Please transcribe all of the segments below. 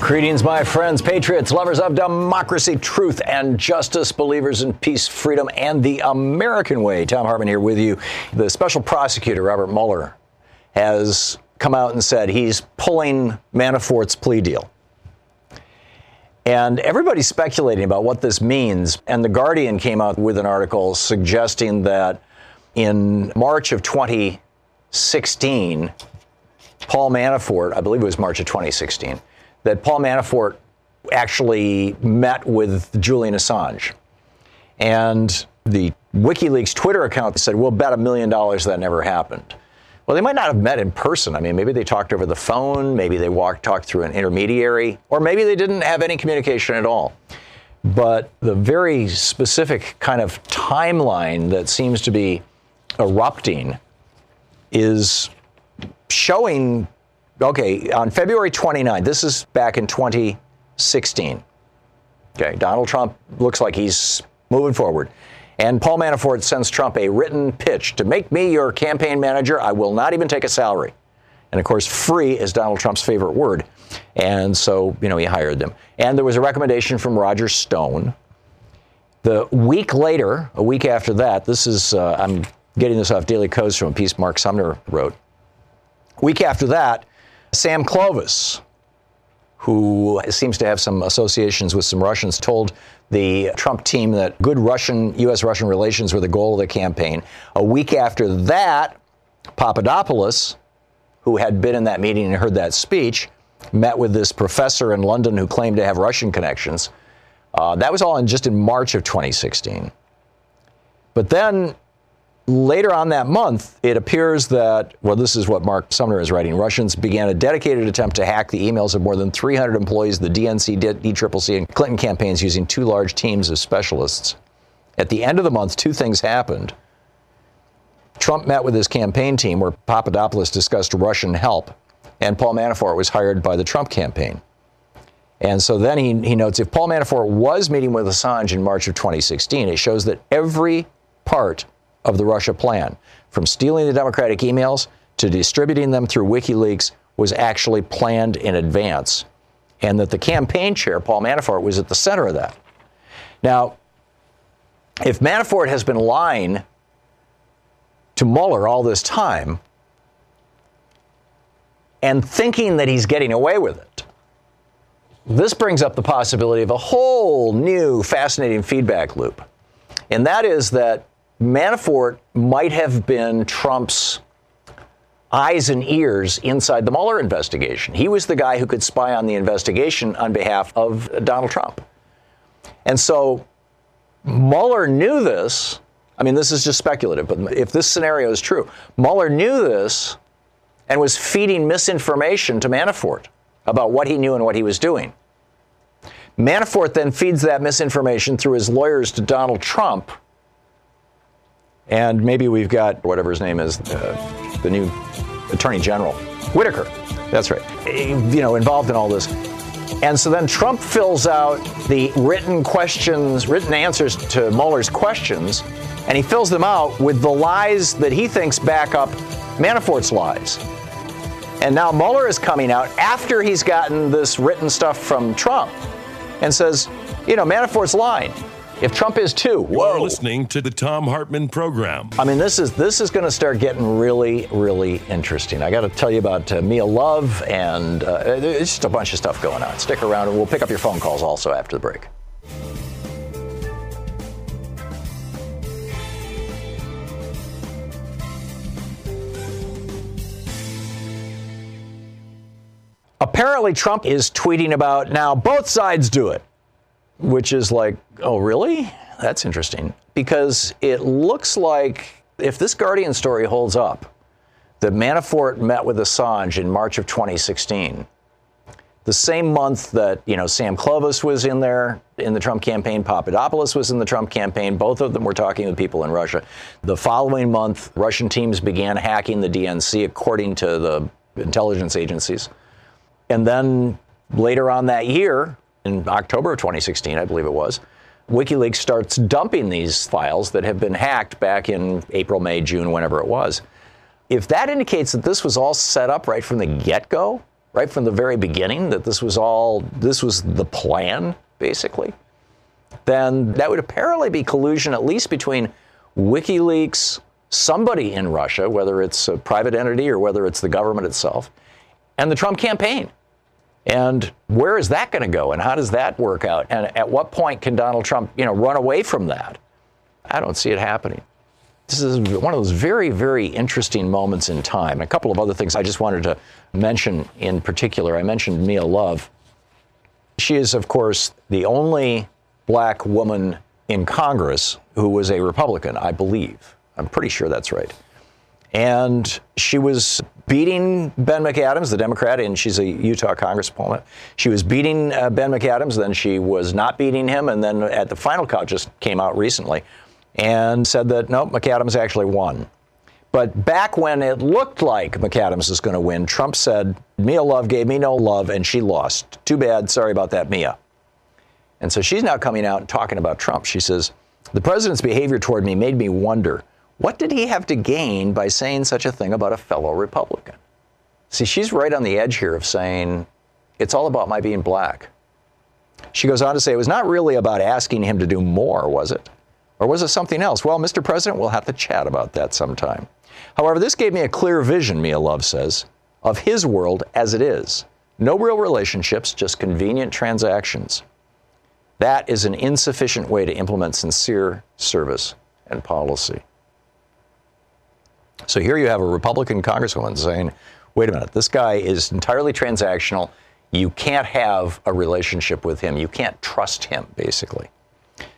Greetings, my friends, patriots, lovers of democracy, truth, and justice, believers in peace, freedom, and the American way. Thom Hartmann here with you. The special prosecutor, Robert Mueller, has come out and said he's pulling Manafort's plea deal. And everybody's speculating about what this means. And The Guardian came out with an article suggesting that in March of 2016, Paul Manafort, I believe it was March of 2016, that Paul Manafort actually met with Julian Assange. And the WikiLeaks Twitter account said, we'll bet a million dollars that never happened. Well, they might not have met in person. I mean, maybe they talked over the phone, maybe they walked, talked through an intermediary, or maybe they didn't have any communication at all. But the very specific kind of timeline that seems to be erupting is showing, okay, on February 29th, this is back in 2016. Okay, Donald Trump looks like he's moving forward. And Paul Manafort sends Trump a written pitch to make me your campaign manager. I will not even take a salary. And of course, free is Donald Trump's favorite word. And so, you know, he hired them. And there was a recommendation from Roger Stone. The week later, a week after that, this is, uh, I'm getting this off Daily Kos from a piece Mark Sumner wrote. Week after that, Sam Clovis, who seems to have some associations with some Russians, told the Trump team that good Russian, U.S. Russian relations were the goal of the campaign. A week after that, Papadopoulos, who had been in that meeting and heard that speech, met with this professor in London who claimed to have Russian connections. Uh, that was all in just in March of 2016. But then Later on that month, it appears that, well, this is what Mark Sumner is writing. Russians began a dedicated attempt to hack the emails of more than 300 employees of the DNC, DCCC, and Clinton campaigns using two large teams of specialists. At the end of the month, two things happened. Trump met with his campaign team where Papadopoulos discussed Russian help, and Paul Manafort was hired by the Trump campaign. And so then he, he notes if Paul Manafort was meeting with Assange in March of 2016, it shows that every part of the Russia plan, from stealing the Democratic emails to distributing them through WikiLeaks, was actually planned in advance. And that the campaign chair, Paul Manafort, was at the center of that. Now, if Manafort has been lying to Mueller all this time and thinking that he's getting away with it, this brings up the possibility of a whole new fascinating feedback loop. And that is that Manafort might have been Trump's eyes and ears inside the Mueller investigation. He was the guy who could spy on the investigation on behalf of Donald Trump. And so Mueller knew this. I mean, this is just speculative, but if this scenario is true, Mueller knew this and was feeding misinformation to Manafort about what he knew and what he was doing. Manafort then feeds that misinformation through his lawyers to Donald Trump and maybe we've got whatever his name is, uh, the new Attorney General, Whitaker. That's right. You know, involved in all this. And so then Trump fills out the written questions, written answers to Mueller's questions, and he fills them out with the lies that he thinks back up Manafort's lies. And now Mueller is coming out after he's gotten this written stuff from Trump and says, you know, Manafort's lying. If Trump is too, whoa. You're listening to the Thom Hartmann program. I mean, this is this is going to start getting really, really interesting. I got to tell you about uh, Mia Love, and uh, there's just a bunch of stuff going on. Stick around, and we'll pick up your phone calls also after the break. Apparently, Trump is tweeting about now both sides do it, which is like, oh, really? That's interesting. Because it looks like if this Guardian story holds up, that Manafort met with Assange in March of 2016, the same month that you know Sam Clovis was in there in the Trump campaign, Papadopoulos was in the Trump campaign. Both of them were talking with people in Russia. The following month, Russian teams began hacking the DNC, according to the intelligence agencies. And then later on that year, in October of 2016, I believe it was, WikiLeaks starts dumping these files that have been hacked back in April, May, June, whenever it was. If that indicates that this was all set up right from the get go, right from the very beginning, that this was all, this was the plan, basically, then that would apparently be collusion, at least between WikiLeaks, somebody in Russia, whether it's a private entity or whether it's the government itself, and the Trump campaign. And where is that going to go? And how does that work out? And at what point can Donald Trump, you know, run away from that? I don't see it happening. This is one of those very, very interesting moments in time. A couple of other things I just wanted to mention in particular. I mentioned Mia Love. She is, of course, the only black woman in Congress who was a Republican, I believe. I'm pretty sure that's right. And she was beating Ben McAdams, the Democrat, and she's a Utah congresswoman. She was beating uh, Ben McAdams, then she was not beating him, and then at the final count just came out recently and said that no, McAdams actually won. But back when it looked like McAdams was going to win, Trump said, Mia Love gave me no love and she lost. Too bad. Sorry about that, Mia. And so she's now coming out and talking about Trump. She says, The president's behavior toward me made me wonder what did he have to gain by saying such a thing about a fellow Republican? See, she's right on the edge here of saying, it's all about my being black. She goes on to say, it was not really about asking him to do more, was it? Or was it something else? Well, Mr. President, we'll have to chat about that sometime. However, this gave me a clear vision, Mia Love says, of his world as it is. No real relationships, just convenient transactions. That is an insufficient way to implement sincere service and policy. So here you have a Republican congresswoman saying, wait a minute, this guy is entirely transactional. You can't have a relationship with him. You can't trust him, basically.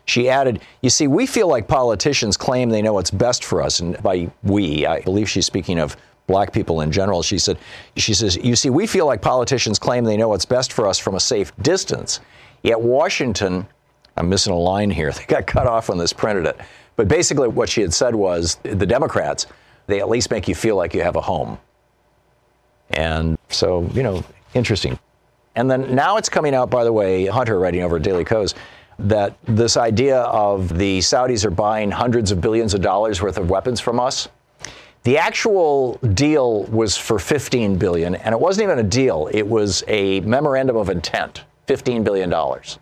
She added, You see, we feel like politicians claim they know what's best for us. And by we, I believe she's speaking of black people in general. She said, She says, You see, we feel like politicians claim they know what's best for us from a safe distance. Yet Washington, I'm missing a line here. They got cut off when this printed it. But basically, what she had said was the Democrats, they at least make you feel like you have a home. And so, you know, interesting. And then now it's coming out, by the way, Hunter writing over at Daily Kos, that this idea of the Saudis are buying hundreds of billions of dollars worth of weapons from us. The actual deal was for 15 billion, and it wasn't even a deal. It was a memorandum of intent, 15 billion dollars.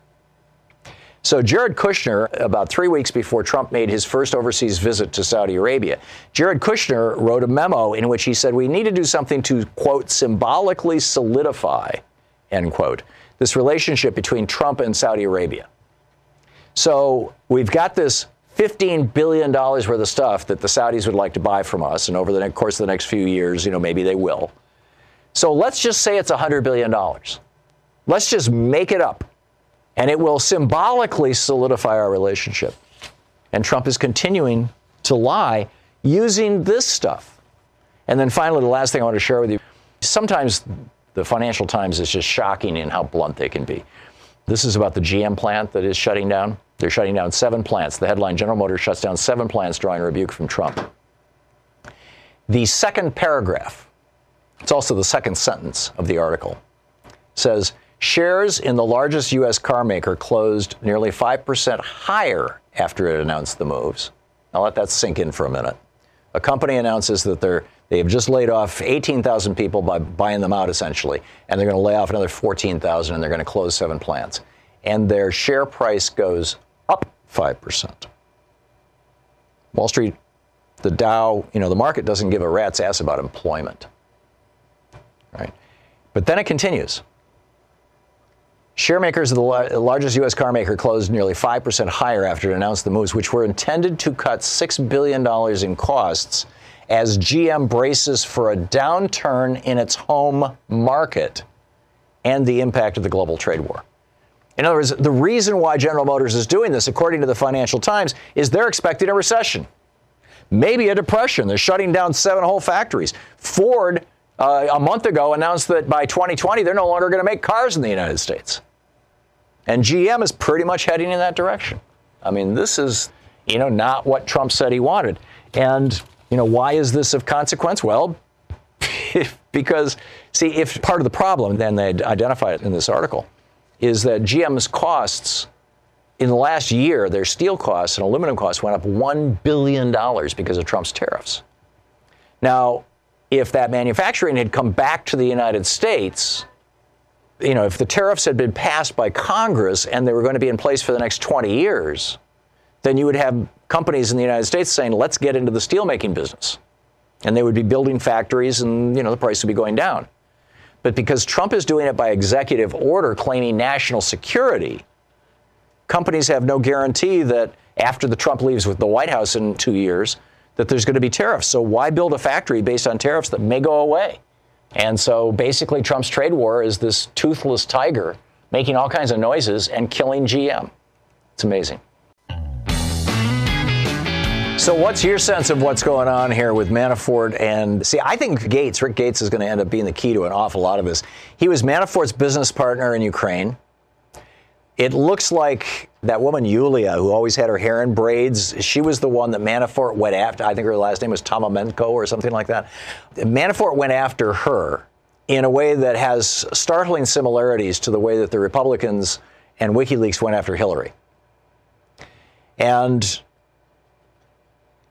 So Jared Kushner, about three weeks before Trump made his first overseas visit to Saudi Arabia, Jared Kushner wrote a memo in which he said we need to do something to quote symbolically solidify, end quote, this relationship between Trump and Saudi Arabia. So we've got this $15 billion worth of stuff that the Saudis would like to buy from us. And over the course of the next few years, you know, maybe they will. So let's just say it's $100 billion. Let's just make it up. And it will symbolically solidify our relationship. And Trump is continuing to lie using this stuff. And then finally, the last thing I want to share with you sometimes the Financial Times is just shocking in how blunt they can be. This is about the GM plant that is shutting down. They're shutting down seven plants. The headline General Motors shuts down seven plants, drawing a rebuke from Trump. The second paragraph, it's also the second sentence of the article, says Shares in the largest U.S. car maker closed nearly 5% higher after it announced the moves. I'll let that sink in for a minute. A company announces that they're, they have just laid off 18,000 people by buying them out, essentially, and they're going to lay off another 14,000 and they're going to close seven plants. And their share price goes up 5%. Wall Street, the Dow, you know, the market doesn't give a rat's ass about employment. Right? But then it continues. Sharemakers of the largest U.S. car maker closed nearly 5% higher after it announced the moves, which were intended to cut $6 billion in costs as GM braces for a downturn in its home market and the impact of the global trade war. In other words, the reason why General Motors is doing this, according to the Financial Times, is they're expecting a recession, maybe a depression. They're shutting down seven whole factories. Ford uh, a month ago announced that by 2020 they're no longer going to make cars in the United States. And GM is pretty much heading in that direction. I mean, this is, you know, not what Trump said he wanted. And, you know, why is this of consequence? Well, because, see, if part of the problem, then they identify it in this article, is that GM's costs in the last year, their steel costs and aluminum costs went up $1 billion because of Trump's tariffs. Now, if that manufacturing had come back to the United States, you know, if the tariffs had been passed by Congress and they were going to be in place for the next 20 years, then you would have companies in the United States saying, let's get into the steelmaking business. And they would be building factories and, you know, the price would be going down. But because Trump is doing it by executive order, claiming national security, companies have no guarantee that after the Trump leaves with the White House in two years, that there's going to be tariffs. So why build a factory based on tariffs that may go away? And so basically, Trump's trade war is this toothless tiger making all kinds of noises and killing GM. It's amazing. So, what's your sense of what's going on here with Manafort? And see, I think Gates, Rick Gates, is going to end up being the key to an awful lot of this. He was Manafort's business partner in Ukraine. It looks like that woman Yulia, who always had her hair in braids, she was the one that Manafort went after. I think her last name was Tomamenko or something like that. Manafort went after her in a way that has startling similarities to the way that the Republicans and WikiLeaks went after Hillary. And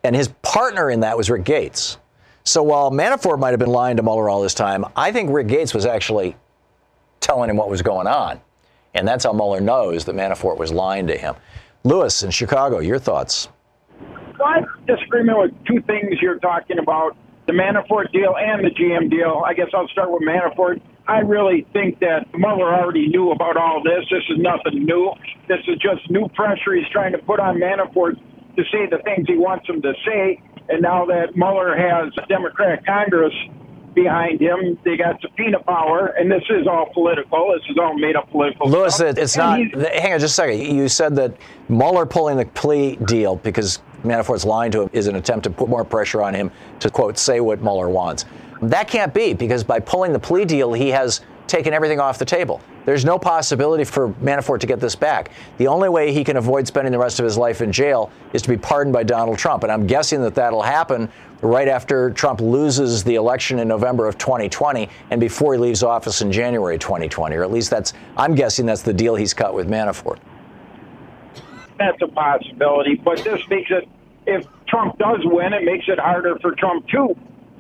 and his partner in that was Rick Gates. So while Manafort might have been lying to Mueller all this time, I think Rick Gates was actually telling him what was going on. And that's how Mueller knows that Manafort was lying to him. Lewis in Chicago, your thoughts? So I disagreement with two things you're talking about the Manafort deal and the GM deal. I guess I'll start with Manafort. I really think that Mueller already knew about all this. This is nothing new. This is just new pressure he's trying to put on Manafort to say the things he wants him to say. And now that Mueller has a Democratic Congress behind him. They got subpoena power, and this is all political. This is all made up political. Lewis, stuff. it's and not. Hang on just a second. You said that Mueller pulling the plea deal because Manafort's lying to him is an attempt to put more pressure on him to quote say what Mueller wants. That can't be because by pulling the plea deal, he has taken everything off the table. There's no possibility for Manafort to get this back. The only way he can avoid spending the rest of his life in jail is to be pardoned by Donald Trump. And I'm guessing that that'll happen right after Trump loses the election in November of 2020 and before he leaves office in January 2020. Or at least that's, I'm guessing that's the deal he's cut with Manafort. That's a possibility. But this makes it, if Trump does win, it makes it harder for Trump to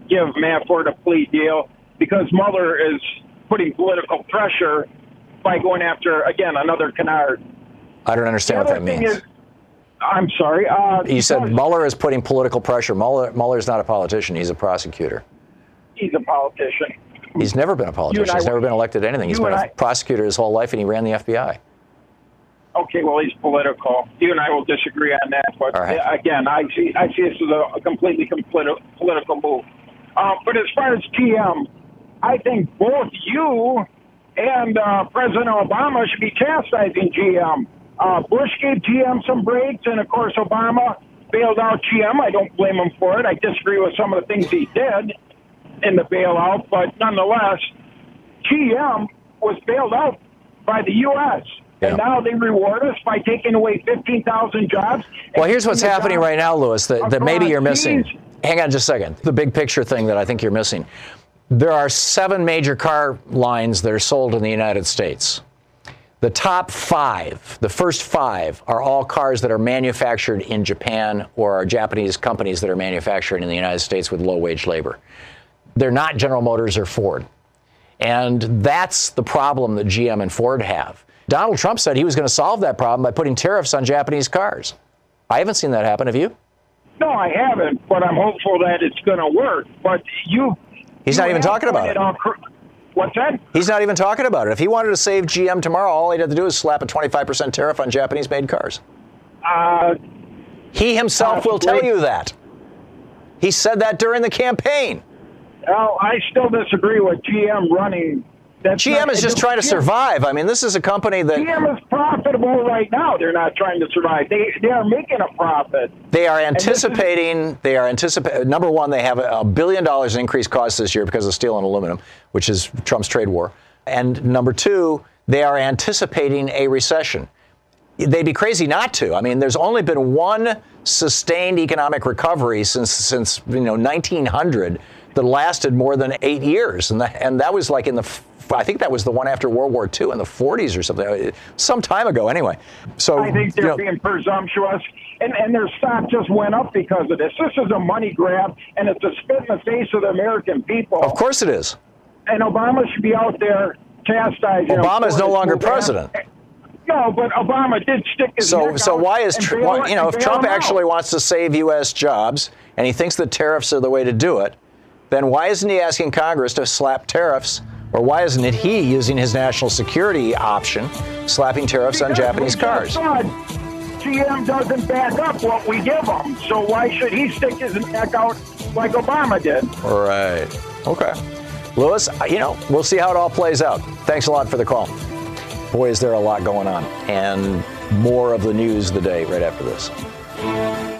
give Manafort a plea deal because Mueller is putting political pressure by going after, again, another canard. I don't understand what that means. Is, I'm sorry. Uh, you said Mueller is putting political pressure. Mueller, Mueller's not a politician. He's a prosecutor. He's a politician. He's never been a politician. He's never been elected to anything. He's been a I, prosecutor his whole life, and he ran the FBI. Okay, well, he's political. You and I will disagree on that, but right. again, I see I see this as a, completely political move. Um, but as far as GM, I think both you and uh, President Obama should be chastising GM. Uh, Bush gave GM some breaks, and of course, Obama bailed out GM. I don't blame him for it. I disagree with some of the things he did in the bailout, but nonetheless, GM was bailed out by the U.S. Yeah. And now they reward us by taking away 15,000 jobs. Well, here's what's happening right now, Lewis, that, that maybe you're missing. Hang on just a second. The big picture thing that I think you're missing. There are seven major car lines that are sold in the United States. The top five, the first five, are all cars that are manufactured in Japan or are Japanese companies that are manufacturing in the United States with low wage labor. They're not General Motors or Ford. And that's the problem that GM and Ford have. Donald Trump said he was going to solve that problem by putting tariffs on Japanese cars. I haven't seen that happen. Have you? No, I haven't, but I'm hopeful that it's going to work. But you. He's you not even talking about it. What's that? He's not even talking about it. If he wanted to save GM tomorrow, all he'd have to do is slap a 25% tariff on Japanese made cars. Uh, he himself will tell you that. He said that during the campaign. Well, I still disagree with GM running that's GM not, is just trying to survive. I mean, this is a company that GM is profitable right now. They're not trying to survive. They they are making a profit. They are anticipating. Is, they are anticipating. Number one, they have a billion dollars in increased costs this year because of steel and aluminum, which is Trump's trade war. And number two, they are anticipating a recession. They'd be crazy not to. I mean, there's only been one sustained economic recovery since since you know 1900 that lasted more than eight years, and that, and that was like in the I think that was the one after World War II in the 40s or something, uh, some time ago anyway. So I think they're you know, being presumptuous, and, and their stock just went up because of this. This is a money grab, and it's a spit in the face of the American people. Of course it is. And Obama should be out there chastising. Obama is no longer president. No, but Obama did stick his so so why is tr- why, you know if Trump actually wants to save U.S. jobs and he thinks the tariffs are the way to do it, then why isn't he asking Congress to slap tariffs or why isn't it he using his national security option, slapping tariffs because on Japanese cars? GM doesn't back up what we give them, so why should he stick his neck out like Obama did? Right. Okay. Lewis, uh, you know, we'll see how it all plays out. Thanks a lot for the call. Boy, is there a lot going on, and more of the news of the day right after this.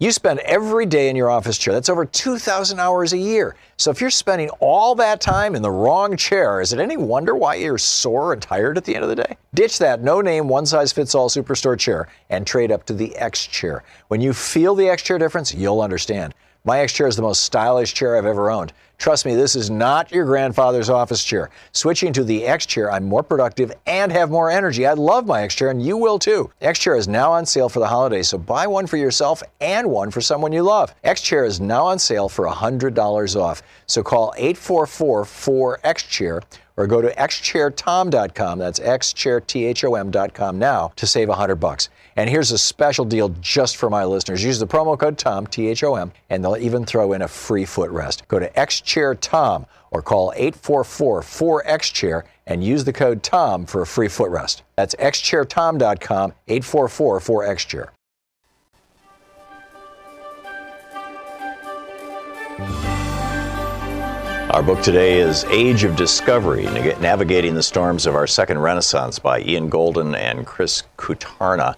You spend every day in your office chair. That's over 2,000 hours a year. So if you're spending all that time in the wrong chair, is it any wonder why you're sore and tired at the end of the day? Ditch that no name, one size fits all superstore chair and trade up to the X chair. When you feel the X chair difference, you'll understand. My X chair is the most stylish chair I've ever owned. Trust me, this is not your grandfather's office chair. Switching to the X chair, I'm more productive and have more energy. I love my X chair, and you will too. X chair is now on sale for the holidays, so buy one for yourself and one for someone you love. X chair is now on sale for $100 off. So call 844 4X chair or go to xchairthom.com. That's xchairthom.com now to save 100 bucks. And here's a special deal just for my listeners. Use the promo code TOM, T H O M, and they'll even throw in a free footrest. Go to xchairthom or call 844 4XChair and use the code TOM for a free footrest. That's xchairthom.com, 844 4XChair. Our book today is Age of Discovery Navigating the Storms of Our Second Renaissance by Ian Goldin and Chris Kutarna.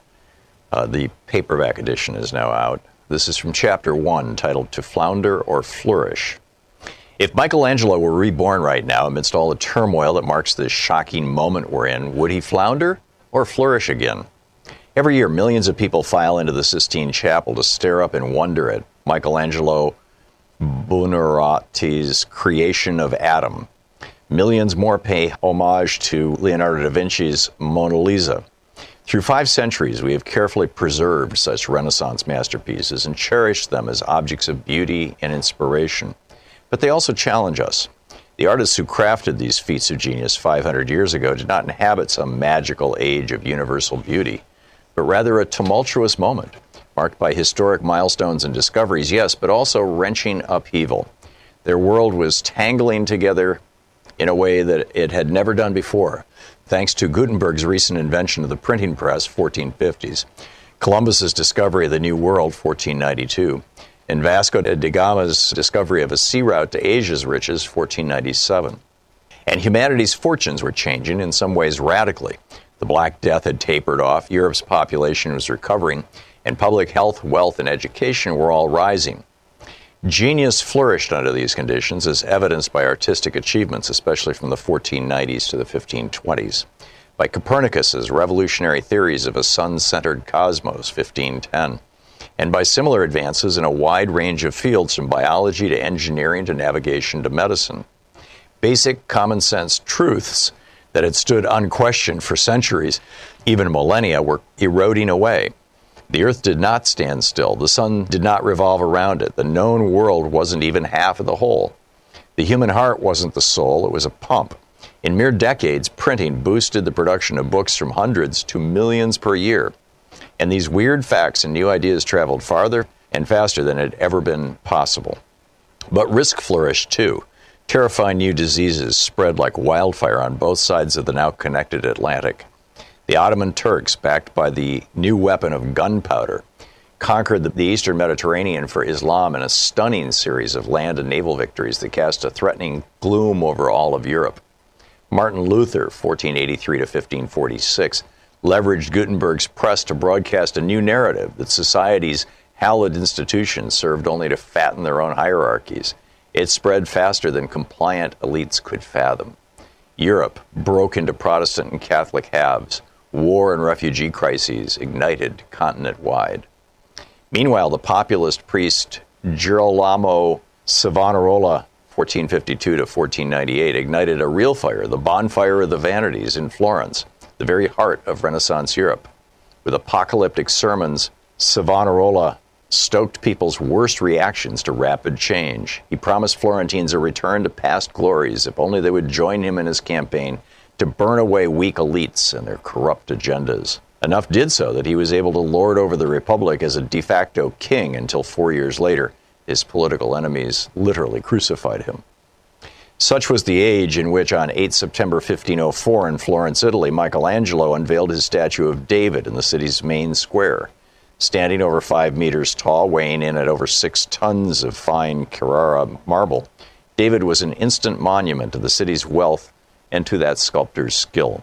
Uh, the paperback edition is now out. This is from chapter one, titled To Flounder or Flourish. If Michelangelo were reborn right now amidst all the turmoil that marks this shocking moment we're in, would he flounder or flourish again? Every year, millions of people file into the Sistine Chapel to stare up and wonder at Michelangelo Buonarroti's creation of Adam. Millions more pay homage to Leonardo da Vinci's Mona Lisa. Through five centuries, we have carefully preserved such Renaissance masterpieces and cherished them as objects of beauty and inspiration. But they also challenge us. The artists who crafted these feats of genius 500 years ago did not inhabit some magical age of universal beauty, but rather a tumultuous moment, marked by historic milestones and discoveries, yes, but also wrenching upheaval. Their world was tangling together in a way that it had never done before thanks to Gutenberg's recent invention of the printing press, 1450s, Columbus's discovery of the New World, 1492, and Vasco da Gama's discovery of a sea route to Asia's riches, 1497. And humanity's fortunes were changing in some ways radically. The Black Death had tapered off, Europe's population was recovering, and public health, wealth, and education were all rising. Genius flourished under these conditions, as evidenced by artistic achievements, especially from the 1490s to the 1520s. By Copernicus's revolutionary theories of a sun centered cosmos, 1510, and by similar advances in a wide range of fields from biology to engineering to navigation to medicine. Basic common sense truths that had stood unquestioned for centuries, even millennia, were eroding away. The earth did not stand still. The sun did not revolve around it. The known world wasn't even half of the whole. The human heart wasn't the soul, it was a pump. In mere decades, printing boosted the production of books from hundreds to millions per year. And these weird facts and new ideas traveled farther and faster than had ever been possible. But risk flourished too. Terrifying new diseases spread like wildfire on both sides of the now connected Atlantic. The Ottoman Turks, backed by the new weapon of gunpowder, conquered the eastern Mediterranean for Islam in a stunning series of land and naval victories that cast a threatening gloom over all of Europe. Martin Luther, 1483 to 1546, leveraged Gutenberg's press to broadcast a new narrative that society's hallowed institutions served only to fatten their own hierarchies. It spread faster than compliant elites could fathom. Europe broke into Protestant and Catholic halves. War and refugee crises ignited continent wide. Meanwhile, the populist priest Girolamo Savonarola 1452 to 1498, ignited a real fire, the bonfire of the vanities in Florence, the very heart of Renaissance Europe. With apocalyptic sermons, Savonarola stoked people's worst reactions to rapid change. He promised Florentines a return to past glories if only they would join him in his campaign to burn away weak elites and their corrupt agendas. Enough did so that he was able to lord over the Republic as a de facto king until four years later, his political enemies literally crucified him. Such was the age in which, on 8 September 1504 in Florence, Italy, Michelangelo unveiled his statue of David in the city's main square. Standing over five meters tall, weighing in at over six tons of fine Carrara marble, David was an instant monument to the city's wealth and to that sculptor's skill.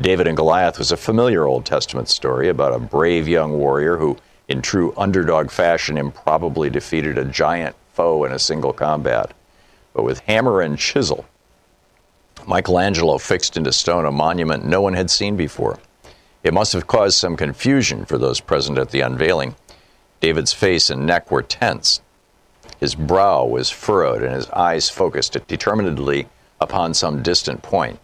David and Goliath was a familiar Old Testament story about a brave young warrior who in true underdog fashion, improbably defeated a giant foe in a single combat. But with hammer and chisel, Michelangelo fixed into stone a monument no one had seen before. It must have caused some confusion for those present at the unveiling. David's face and neck were tense. His brow was furrowed and his eyes focused determinedly upon some distant point.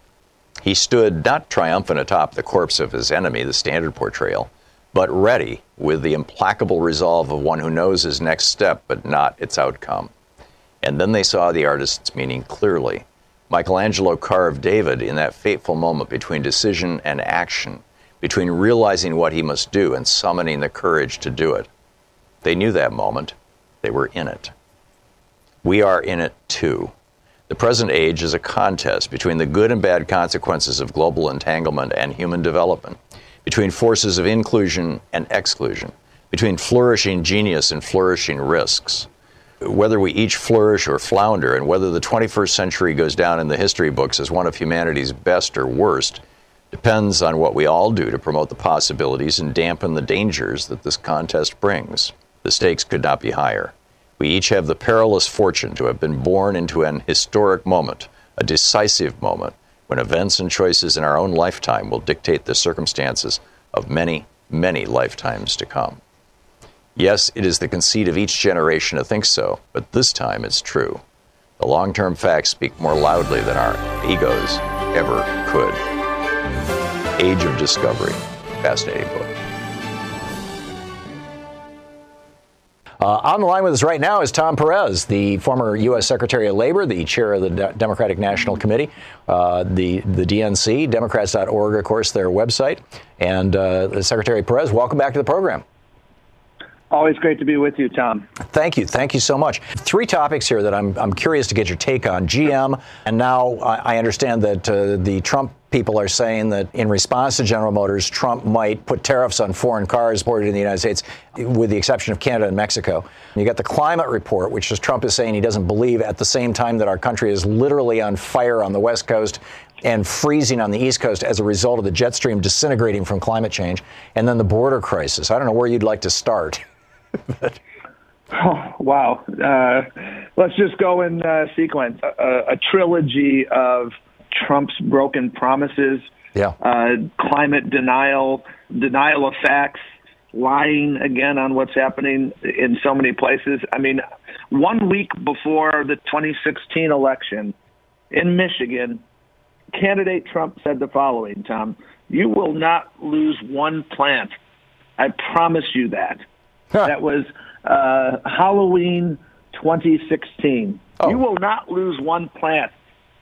He stood not triumphant atop the corpse of his enemy, the standard portrayal, but ready with the implacable resolve of one who knows his next step but not its outcome. And then they saw the artist's meaning clearly. Michelangelo carved David in that fateful moment between decision and action, between realizing what he must do and summoning the courage to do it. They knew that moment. They were in it. We are in it too. The present age is a contest between the good and bad consequences of global entanglement and human development between forces of inclusion and exclusion, between flourishing genius and flourishing risks. Whether we each flourish or flounder, and whether the 21st century goes down in the history books as one of humanity's best or worst, depends on what we all do to promote the possibilities and dampen the dangers that this contest brings. The stakes could not be higher. We each have the perilous fortune to have been born into an historic moment, a decisive moment, when events and choices in our own lifetime will dictate the circumstances of many, many lifetimes to come. Yes, it is the conceit of each generation to think so, but this time it's true. The long term facts speak more loudly than our egos ever could. Age of Discovery. Fascinating book. Uh, on the line with us right now is Tom Perez, the former U.S. Secretary of Labor, the chair of the De- Democratic National Committee, uh, the, the DNC, Democrats.org, of course, their website. And uh, Secretary Perez, welcome back to the program. Always great to be with you, Tom. Thank you. Thank you so much. Three topics here that I'm, I'm curious to get your take on GM, and now I, I understand that uh, the Trump people are saying that in response to General Motors, Trump might put tariffs on foreign cars imported in the United States, with the exception of Canada and Mexico. You got the climate report, which is Trump is saying he doesn't believe at the same time that our country is literally on fire on the West Coast and freezing on the East Coast as a result of the jet stream disintegrating from climate change, and then the border crisis. I don't know where you'd like to start. oh, wow. Uh, let's just go in uh, sequence. A, a, trilogy of Trump's broken promises, yeah. uh, climate denial, denial of facts, lying again on what's happening in so many places. I mean, one week before the 2016 election in Michigan, candidate Trump said the following, Tom, you will not lose one plant. I promise you that. Huh. That was uh, Halloween 2016. Oh. You will not lose one plant.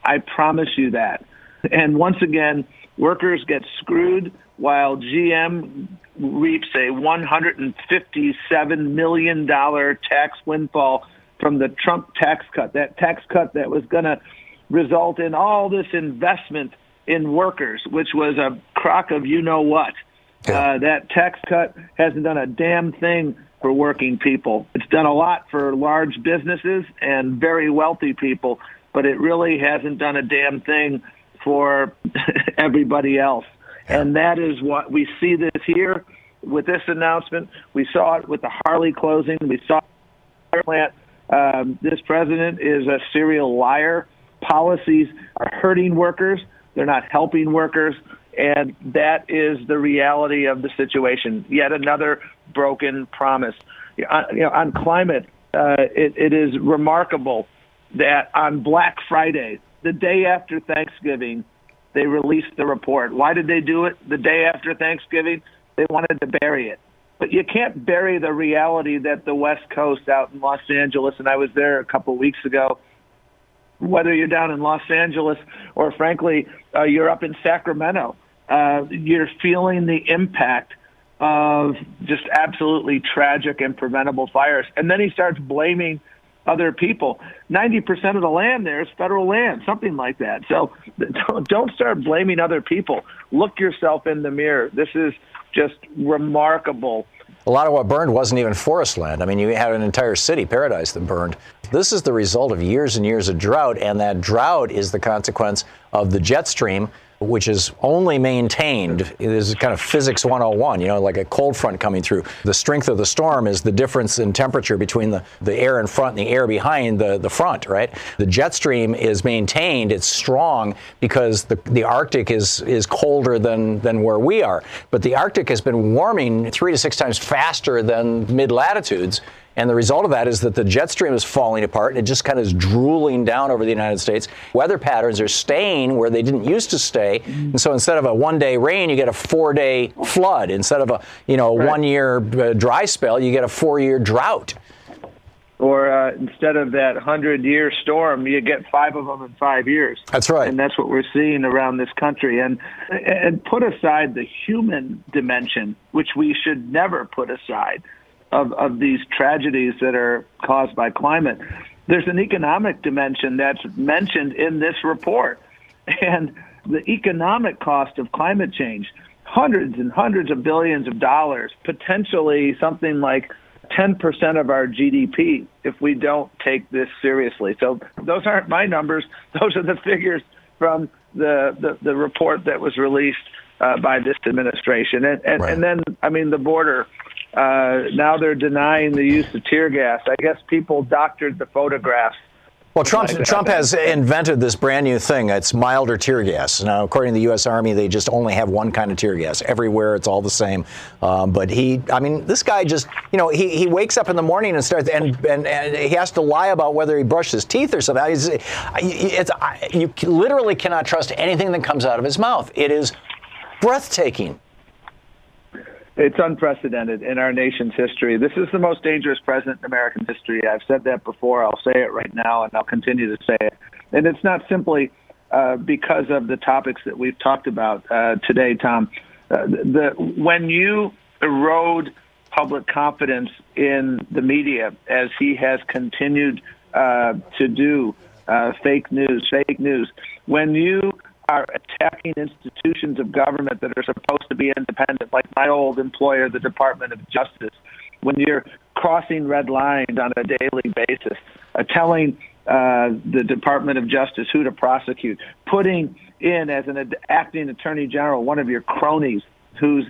I promise you that. And once again, workers get screwed while GM reaps a $157 million tax windfall from the Trump tax cut, that tax cut that was going to result in all this investment in workers, which was a crock of you know what. Yeah. Uh, that tax cut hasn't done a damn thing for working people. It's done a lot for large businesses and very wealthy people, but it really hasn't done a damn thing for everybody else. Yeah. And that is what we see this here with this announcement. We saw it with the Harley closing. We saw it plant. Um, this president is a serial liar. Policies are hurting workers. They're not helping workers. And that is the reality of the situation. Yet another broken promise. You know, on climate, uh, it, it is remarkable that on Black Friday, the day after Thanksgiving, they released the report. Why did they do it the day after Thanksgiving? They wanted to bury it. But you can't bury the reality that the West Coast out in Los Angeles, and I was there a couple of weeks ago, whether you're down in Los Angeles or frankly, uh, you're up in Sacramento, uh, you're feeling the impact of just absolutely tragic and preventable fires. And then he starts blaming other people. 90% of the land there is federal land, something like that. So don't, don't start blaming other people. Look yourself in the mirror. This is just remarkable. A lot of what burned wasn't even forest land. I mean, you had an entire city, Paradise, that burned. This is the result of years and years of drought, and that drought is the consequence of the jet stream which is only maintained is kind of physics 101 you know like a cold front coming through. The strength of the storm is the difference in temperature between the, the air in front and the air behind the, the front right? The jet stream is maintained it's strong because the, the arctic is is colder than than where we are. But the arctic has been warming three to six times faster than mid latitudes and the result of that is that the jet stream is falling apart and it just kind of is drooling down over the United States. Weather patterns are staying where they didn't used to stay. And so instead of a one day rain, you get a four day flood. Instead of a, you know, right. one year uh, dry spell, you get a four year drought. Or uh, instead of that 100 year storm, you get five of them in five years. That's right. And that's what we're seeing around this country. And, and put aside the human dimension, which we should never put aside of, of these tragedies that are caused by climate. There's an economic dimension that's mentioned in this report. And the economic cost of climate change, hundreds and hundreds of billions of dollars, potentially something like 10% of our GDP if we don't take this seriously. So those aren't my numbers. Those are the figures from the, the, the report that was released uh, by this administration. And, and, right. and then, I mean, the border uh, now they're denying the use of tear gas. I guess people doctored the photographs. Well, Trump, like Trump has invented this brand new thing. It's milder tear gas. Now, according to the U.S. Army, they just only have one kind of tear gas. Everywhere, it's all the same. Um, but he, I mean, this guy just, you know, he, he wakes up in the morning and starts, and, and, and he has to lie about whether he brushed his teeth or something. It's, it's, you literally cannot trust anything that comes out of his mouth. It is breathtaking. It's unprecedented in our nation's history. This is the most dangerous president in American history. I've said that before. I'll say it right now, and I'll continue to say it. And it's not simply uh, because of the topics that we've talked about uh, today, Tom. Uh, the, when you erode public confidence in the media, as he has continued uh, to do, uh, fake news, fake news, when you are attacking institutions of government that are supposed to be independent, like my old employer, the Department of Justice, when you're crossing red lines on a daily basis, uh, telling uh, the Department of Justice who to prosecute, putting in as an acting attorney general one of your cronies whose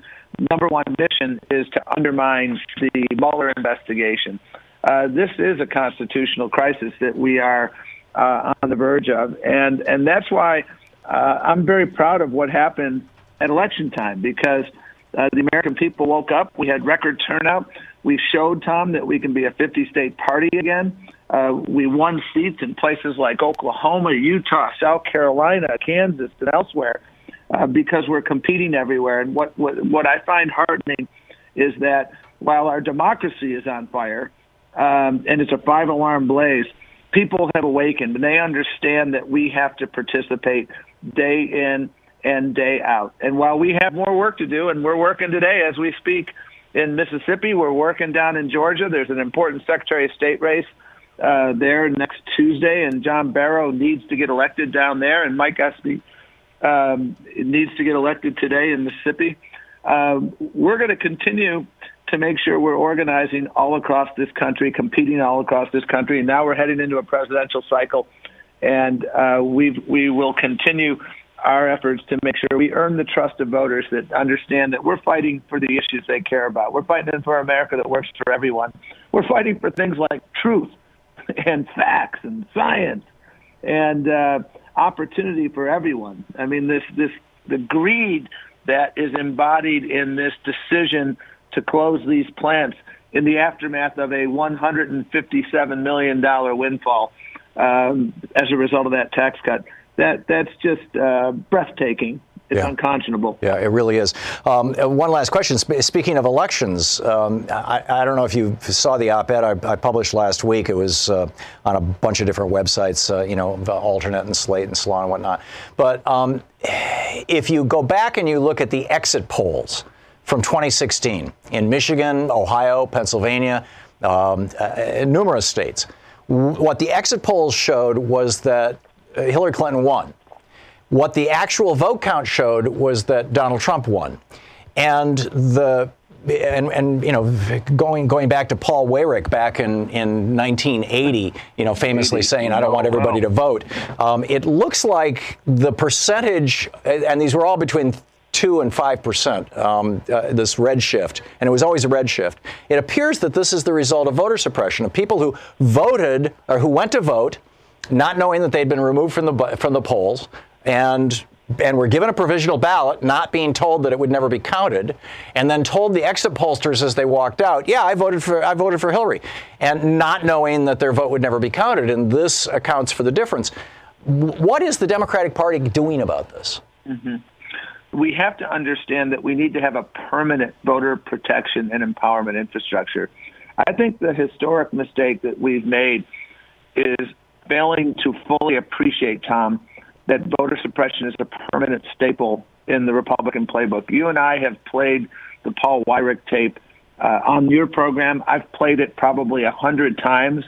number one mission is to undermine the Mueller investigation. Uh, this is a constitutional crisis that we are uh, on the verge of, and and that's why uh, I'm very proud of what happened at election time because Uh, the American people woke up. We had record turnout. We showed, Tom, that we can be a 50 state party again. Uh, we won seats in places like Oklahoma, Utah, South Carolina, Kansas, and elsewhere uh, because we're competing everywhere. And what, what, what I find heartening is that while our democracy is on fire um, and it's a five alarm blaze, people have awakened and they understand that we have to participate day in and day out. And while we have more work to do, and we're working today as we speak in Mississippi, we're working down in Georgia. There's an important Secretary of State race uh, there next Tuesday, and John Barrow needs to get elected down there, and Mike Espy um, needs to get elected today in Mississippi. Um, we're going to continue to make sure we're organizing all across this country, competing all across this country, and now we're heading into a presidential cycle, and uh, we we will continue our efforts to make sure we earn the trust of voters that understand that we're fighting for the issues they care about. We're fighting for America that works for everyone. We're fighting for things like truth and facts and science and uh, opportunity for everyone. I mean, this this the greed that is embodied in this decision to close these plants in the aftermath of a 157 million dollar windfall um, as a result of that tax cut that that's just uh, breathtaking. It's yeah. unconscionable. Yeah, it really is. Um, one last question. Speaking of elections, um, I, I, don't know if you saw the op-ed I, I published last week. It was uh, on a bunch of different websites, uh, you know, AlterNet and Slate and Salon and whatnot. But um, if you go back and you look at the exit polls from 2016 in Michigan, Ohio, Pennsylvania, um, uh, numerous states, what the exit polls showed was that uh, Hillary Clinton won. What the actual vote count showed was that Donald Trump won. And the and, and you know going going back to Paul Weyrich back in, in 1980, you know famously saying I don't want everybody to vote. Um, it looks like the percentage, and these were all between two and five percent. Um, uh, this red shift, and it was always a red shift. It appears that this is the result of voter suppression of people who voted or who went to vote not knowing that they'd been removed from the from the polls and and were given a provisional ballot, not being told that it would never be counted, and then told the exit pollsters as they walked out, "Yeah, I voted for I voted for Hillary," and not knowing that their vote would never be counted, and this accounts for the difference. What is the Democratic Party doing about this? Mm-hmm. We have to understand that we need to have a permanent voter protection and empowerment infrastructure. I think the historic mistake that we've made is failing to fully appreciate, Thom, that voter suppression is a permanent staple in the Republican playbook. You and I have played the Paul Weyrich tape uh, on your program. I've played it probably a hundred times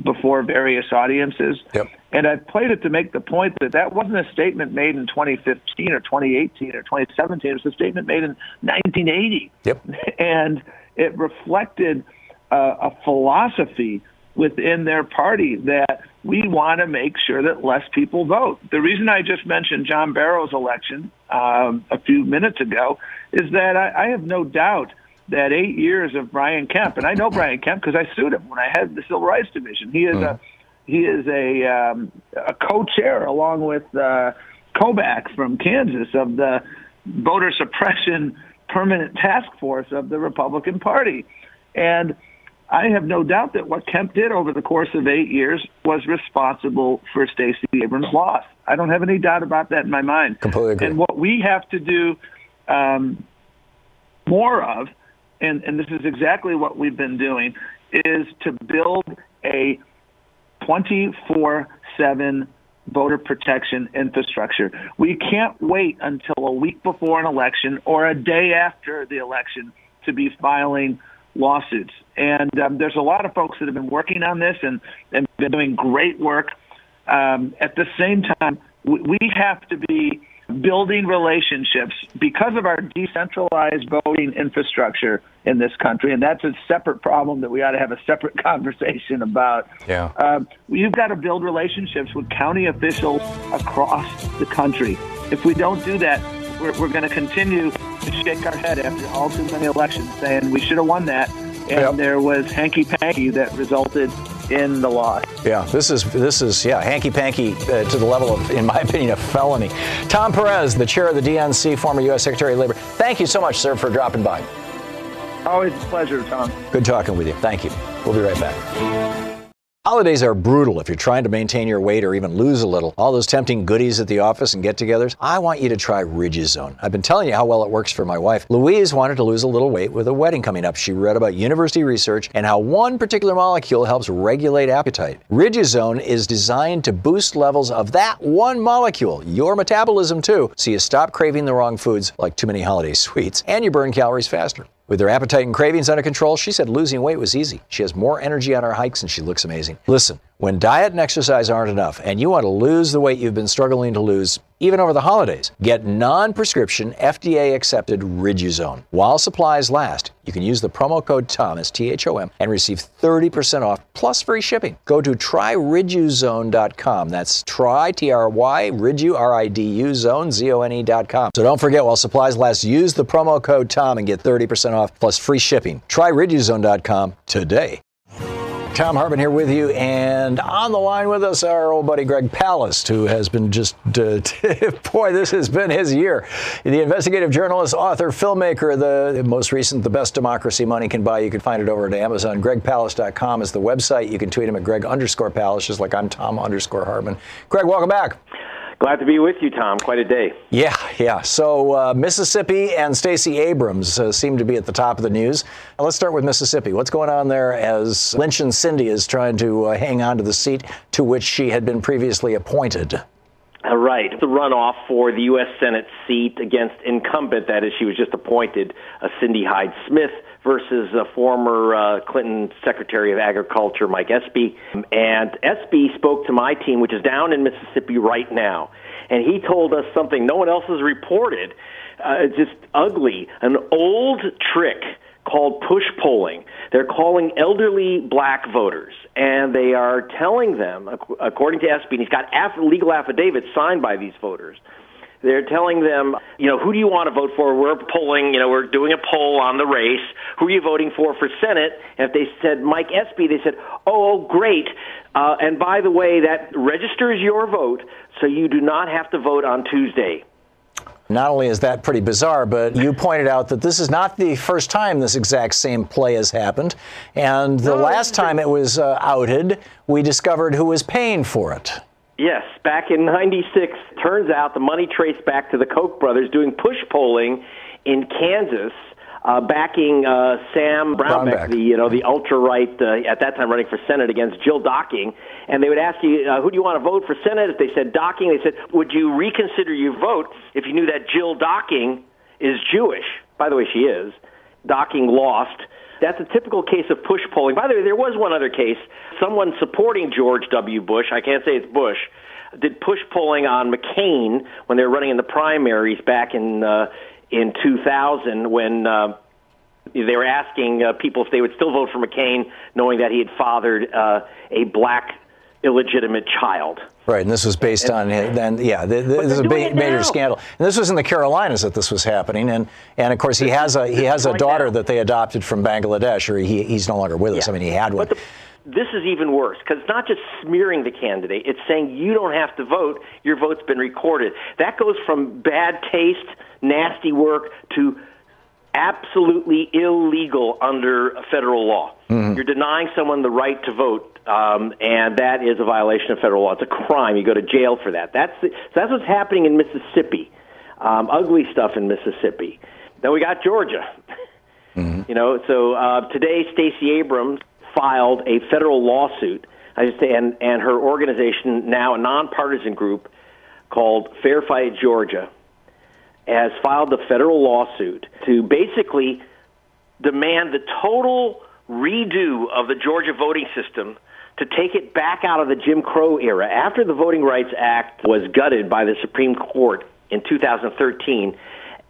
before various audiences. Yep. And I've played it to make the point that that wasn't a statement made in 2015 or 2018 or 2017. It was a statement made in 1980. Yep. And it reflected uh, a philosophy within their party that we want to make sure that less people vote. The reason I just mentioned John Barrow's election um, a few minutes ago is that I, I have no doubt that eight years of Brian Kemp, and I know Brian Kemp because I sued him when I had the Civil Rights Division. He is mm. a he is a um, a co-chair along with uh, Kobach from Kansas of the voter suppression permanent task force of the Republican Party, and I have no doubt that what Kemp did over the course of eight years was responsible for Stacey Abrams' loss. I don't have any doubt about that in my mind. Completely agree. And what we have to do um, more of, and, and this is exactly what we've been doing, is to build a 24 7 voter protection infrastructure. We can't wait until a week before an election or a day after the election to be filing lawsuits. And um, there's a lot of folks that have been working on this and, and been doing great work. Um, at the same time, we, we have to be building relationships because of our decentralized voting infrastructure in this country, and that's a separate problem that we ought to have a separate conversation about. Yeah, um, you've got to build relationships with county officials across the country. If we don't do that, we're, we're going to continue to shake our head after all too many elections saying we should have won that, and yep. there was hanky panky that resulted in the loss. Yeah, this is this is yeah hanky panky uh, to the level of, in my opinion, a felony. Tom Perez, the chair of the DNC, former U.S. Secretary of Labor. Thank you so much, sir, for dropping by. Always a pleasure, Thom. Good talking with you. Thank you. We'll be right back. Holidays are brutal if you're trying to maintain your weight or even lose a little. All those tempting goodies at the office and get togethers. I want you to try Riduzone. I've been telling you how well it works for my wife. Louise wanted to lose a little weight with a wedding coming up. She read about university research and how one particular molecule helps regulate appetite. Riduzone is designed to boost levels of that one molecule, your metabolism too, so you stop craving the wrong foods like too many holiday sweets and you burn calories faster. With her appetite and cravings under control, she said losing weight was easy. She has more energy on her hikes and she looks amazing. Listen, when diet and exercise aren't enough and you want to lose the weight you've been struggling to lose, even over the holidays, get non prescription, FDA accepted Riduzone. While supplies last, you can use the promo code THOMAS, T H O M, and receive 30% off plus free shipping. Go to tryriduzone.com. That's try, T R Y, Ridu, R I D U, zone, Z O N E.com. So don't forget, while supplies last, use the promo code THOM and get 30% off plus free shipping. Try riduzone.com today. Thom Hartmann here with you, and on the line with us, our old buddy Greg Palast, who has been just, uh, boy, this has been his year. The investigative journalist, author, filmmaker, the most recent, The Best Democracy Money Can Buy. You can find it over at Amazon. GregPalast.com is the website. You can tweet him at Greg underscore Palast, just like I'm Thom underscore Hartmann. Greg, welcome back. Glad to be with you, Thom. Quite a day. Yeah, yeah. So uh, Mississippi and Stacey Abrams uh, seem to be at the top of the news. Now, let's start with Mississippi. What's going on there as Lynch and Cindy is trying to uh, hang on to the seat to which she had been previously appointed? Uh, right. The runoff for the U.S. Senate seat against incumbent, that is, she was just appointed, uh, Cindy Hyde Smith versus uh, former uh, Clinton Secretary of Agriculture Mike Espy. And Espy spoke to my team, which is down in Mississippi right now, and he told us something no one else has reported. Uh, just ugly, an old trick called push polling. They're calling elderly black voters, and they are telling them, according to Espy, and he's got legal affidavits signed by these voters they're telling them, you know, who do you want to vote for? We're polling, you know, we're doing a poll on the race. Who are you voting for for Senate? And if they said Mike Espy, they said, oh, great. Uh, and by the way, that registers your vote, so you do not have to vote on Tuesday. Not only is that pretty bizarre, but you pointed out that this is not the first time this exact same play has happened. And the no, last time it was uh, outed, we discovered who was paying for it. Yes, back in '96, turns out the money traced back to the Koch brothers doing push polling in Kansas, uh, backing uh, Sam Brownback, Brownback, the you know the ultra right uh, at that time running for Senate against Jill Docking, and they would ask you uh, who do you want to vote for Senate. If they said Docking, they said would you reconsider your vote if you knew that Jill Docking is Jewish? By the way, she is. Docking lost. That's a typical case of push polling. By the way, there was one other case. Someone supporting George W. Bush, I can't say it's Bush, did push polling on McCain when they were running in the primaries back in uh, in 2000 when uh, they were asking uh, people if they would still vote for McCain, knowing that he had fathered uh, a black illegitimate child. Right, and this was based and, on then, yeah, the, the, this is a major scandal. And this was in the Carolinas that this was happening, and and of course he has a he has a daughter that they adopted from Bangladesh, or he he's no longer with us. I mean, he had one. This is even worse because it's not just smearing the candidate; it's saying you don't have to vote; your vote's been recorded. That goes from bad taste, nasty work to absolutely illegal under federal law. Mm-hmm. You're denying someone the right to vote um, and that is a violation of federal law. It's a crime. You go to jail for that. That's the, so that's what's happening in Mississippi. Um, ugly stuff in Mississippi. Then we got Georgia. Mm-hmm. You know, so uh, today Stacey Abrams filed a federal lawsuit. I just say, and and her organization now a nonpartisan group called Fair Fight Georgia has filed a federal lawsuit to basically demand the total redo of the Georgia voting system to take it back out of the Jim Crow era. After the Voting Rights Act was gutted by the Supreme Court in 2013,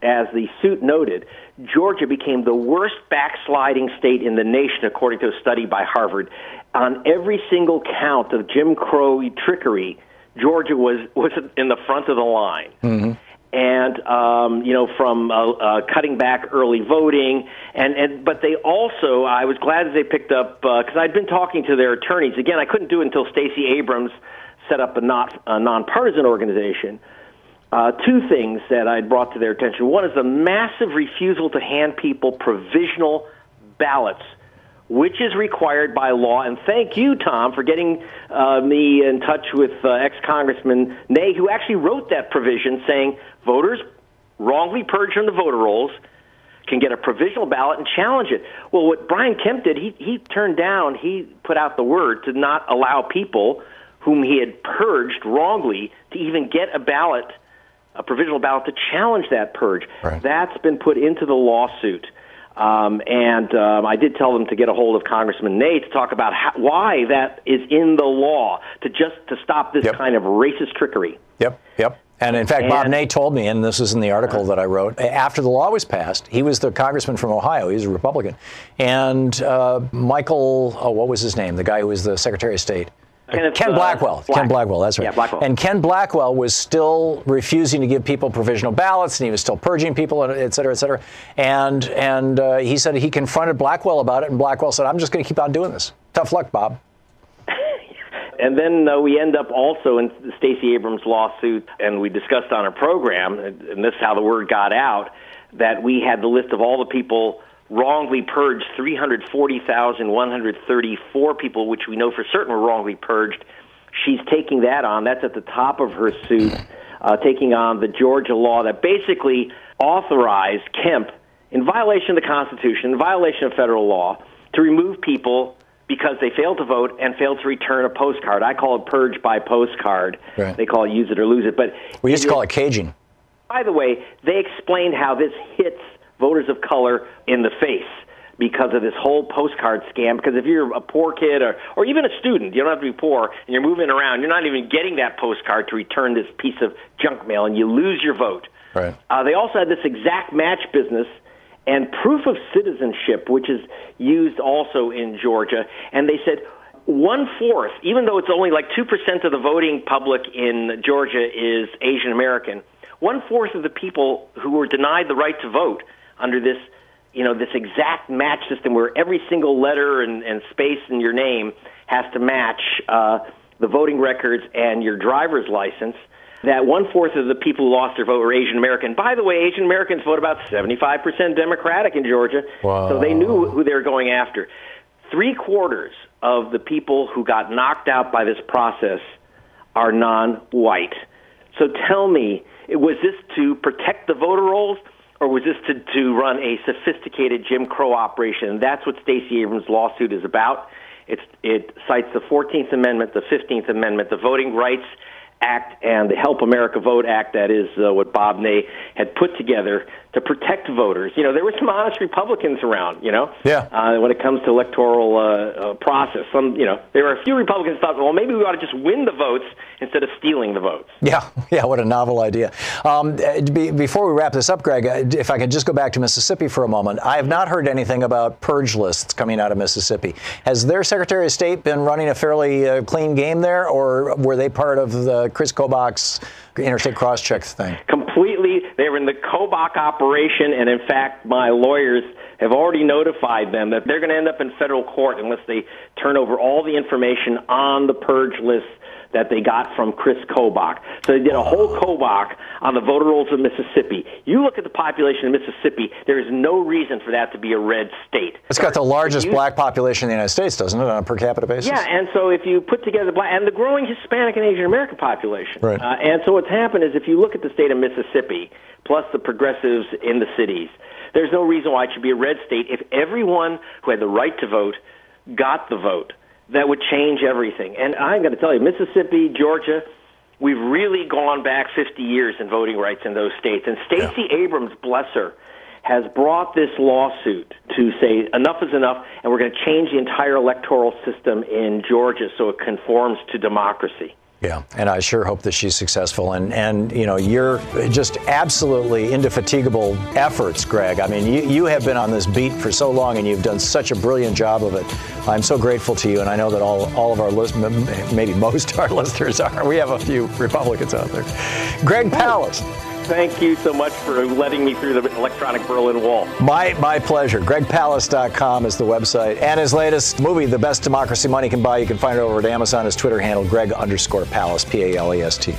as the suit noted, Georgia became the worst backsliding state in the nation, according to a study by Harvard. On every single count of Jim Crow trickery, Georgia was, was in the front of the line. Mm-hmm. And um, you know from uh, uh, cutting back early voting, and and but they also I was glad that they picked up because uh, I'd been talking to their attorneys. Again, I couldn't do it until Stacey Abrams set up a not a nonpartisan organization. Uh, two things that I'd brought to their attention. One is the massive refusal to hand people provisional ballots which is required by law. And thank you, Thom, for getting uh, me in touch with uh, ex Congressman Ney, who actually wrote that provision saying voters wrongly purged from the voter rolls can get a provisional ballot and challenge it. Well, what Brian Kemp did, he, he turned down, he put out the word to not allow people whom he had purged wrongly to even get a ballot, a provisional ballot to challenge that purge. Right. That's been put into the lawsuit. Um, and um, I did tell them to get a hold of Congressman Ney to talk about how, why that is in the law to just to stop this yep. kind of racist trickery. Yep, yep. And in fact, and, Bob Ney told me, and this is in the article that I wrote, after the law was passed, he was the congressman from Ohio. He's a Republican. And uh, Michael, oh, what was his name? The guy who was the Secretary of State. Kenneth, Ken uh, Blackwell. Uh, Black. Ken Blackwell, that's right. Yeah, Blackwell. And Ken Blackwell was still refusing to give people provisional ballots, and he was still purging people, et cetera, et cetera. And and uh, he said he confronted Blackwell about it, and Blackwell said, "I'm just going to keep on doing this. Tough luck, Bob." And then uh, we end up also in Stacey Abrams' lawsuit, and we discussed on our program, and this is how the word got out, that we had the list of all the people wrongly purged 340,134 people, which we know for certain were wrongly purged. She's taking that on. That's at the top of her suit, uh, taking on the Georgia law that basically authorized Kemp, in violation of the Constitution, in violation of federal law, to remove people because they failed to vote and failed to return a postcard. I call it purge by postcard. Right. They call it use it or lose it. But we used to call it caging. By the way, they explained how this hits voters of color in the face because of this whole postcard scam. Because if you're a poor kid or, or even a student, you don't have to be poor, and you're moving around, you're not even getting that postcard to return this piece of junk mail, and you lose your vote. Right. Uh, they also had this exact match business and proof of citizenship, which is used also in Georgia. And they said one fourth, even though it's only like 2% of the voting public in Georgia is Asian American, one fourth of the people who were denied the right to vote under this you know this exact match system where every single letter and, and space in your name has to match uh, the voting records and your driver's license. That one fourth of the people who lost their vote were Asian American. By the way, Asian Americans vote about 75% Democratic in Georgia, wow. so they knew who they were going after. Three quarters of the people who got knocked out by this process are non white. So tell me, was this to protect the voter rolls? Or was this to, to run a sophisticated Jim Crow operation? That's what Stacey Abrams' lawsuit is about. It's, it cites the 14th Amendment, the 15th Amendment, the Voting Rights Act and the Help America Vote Act, that is uh, what Bob Ney had put together to protect voters. You know, there were some honest Republicans around, you know, yeah. uh, when it comes to electoral uh, uh, process. Some, you know, there were a few Republicans thought, well, maybe we ought to just win the votes instead of stealing the votes. Yeah, yeah, what a novel idea. Um, be, before we wrap this up, Greg, uh, if I could just go back to Mississippi for a moment. I have not heard anything about purge lists coming out of Mississippi. Has their Secretary of State been running a fairly uh, clean game there, or were they part of the Chris Kobach's interstate cross-check thing? Completely. They were in the Kobach operation, and in fact, my lawyers have already notified them that they're going to end up in federal court unless they turn over all the information on the purge list that they got from Chris Kobach. So they did a whole Kobach on the voter rolls of Mississippi. You look at the population of Mississippi, there is no reason for that to be a red state. It's got the largest you, black population in the United States, doesn't it, on a per capita basis? Yeah, and so if you put together the black and the growing Hispanic and Asian American population, right. Uh, and so what's happened is if you look at the state of Mississippi plus the progressives in the cities, there's no reason why it should be a red state if everyone who had the right to vote got the vote that would change everything. And I'm going to tell you, Mississippi, Georgia, we've really gone back 50 years in voting rights in those states. And Stacey yeah. Abrams, bless her, has brought this lawsuit to say enough is enough, and we're going to change the entire electoral system in Georgia so it conforms to democracy. Yeah, and I sure hope that she's successful. And, and you know, you're just absolutely indefatigable efforts, Greg. I mean, you, you have been on this beat for so long and you've done such a brilliant job of it. I'm so grateful to you, and I know that all, all of our listeners, maybe most of our listeners are. We have a few Republicans out there. Greg Palast Thank you so much for letting me through the electronic Berlin Wall. My my pleasure. GregPalast.com is the website. And his latest movie, The Best Democracy Money Can Buy, you can find it over at Amazon. His Twitter handle, Greg underscore Palast, P A L E S T.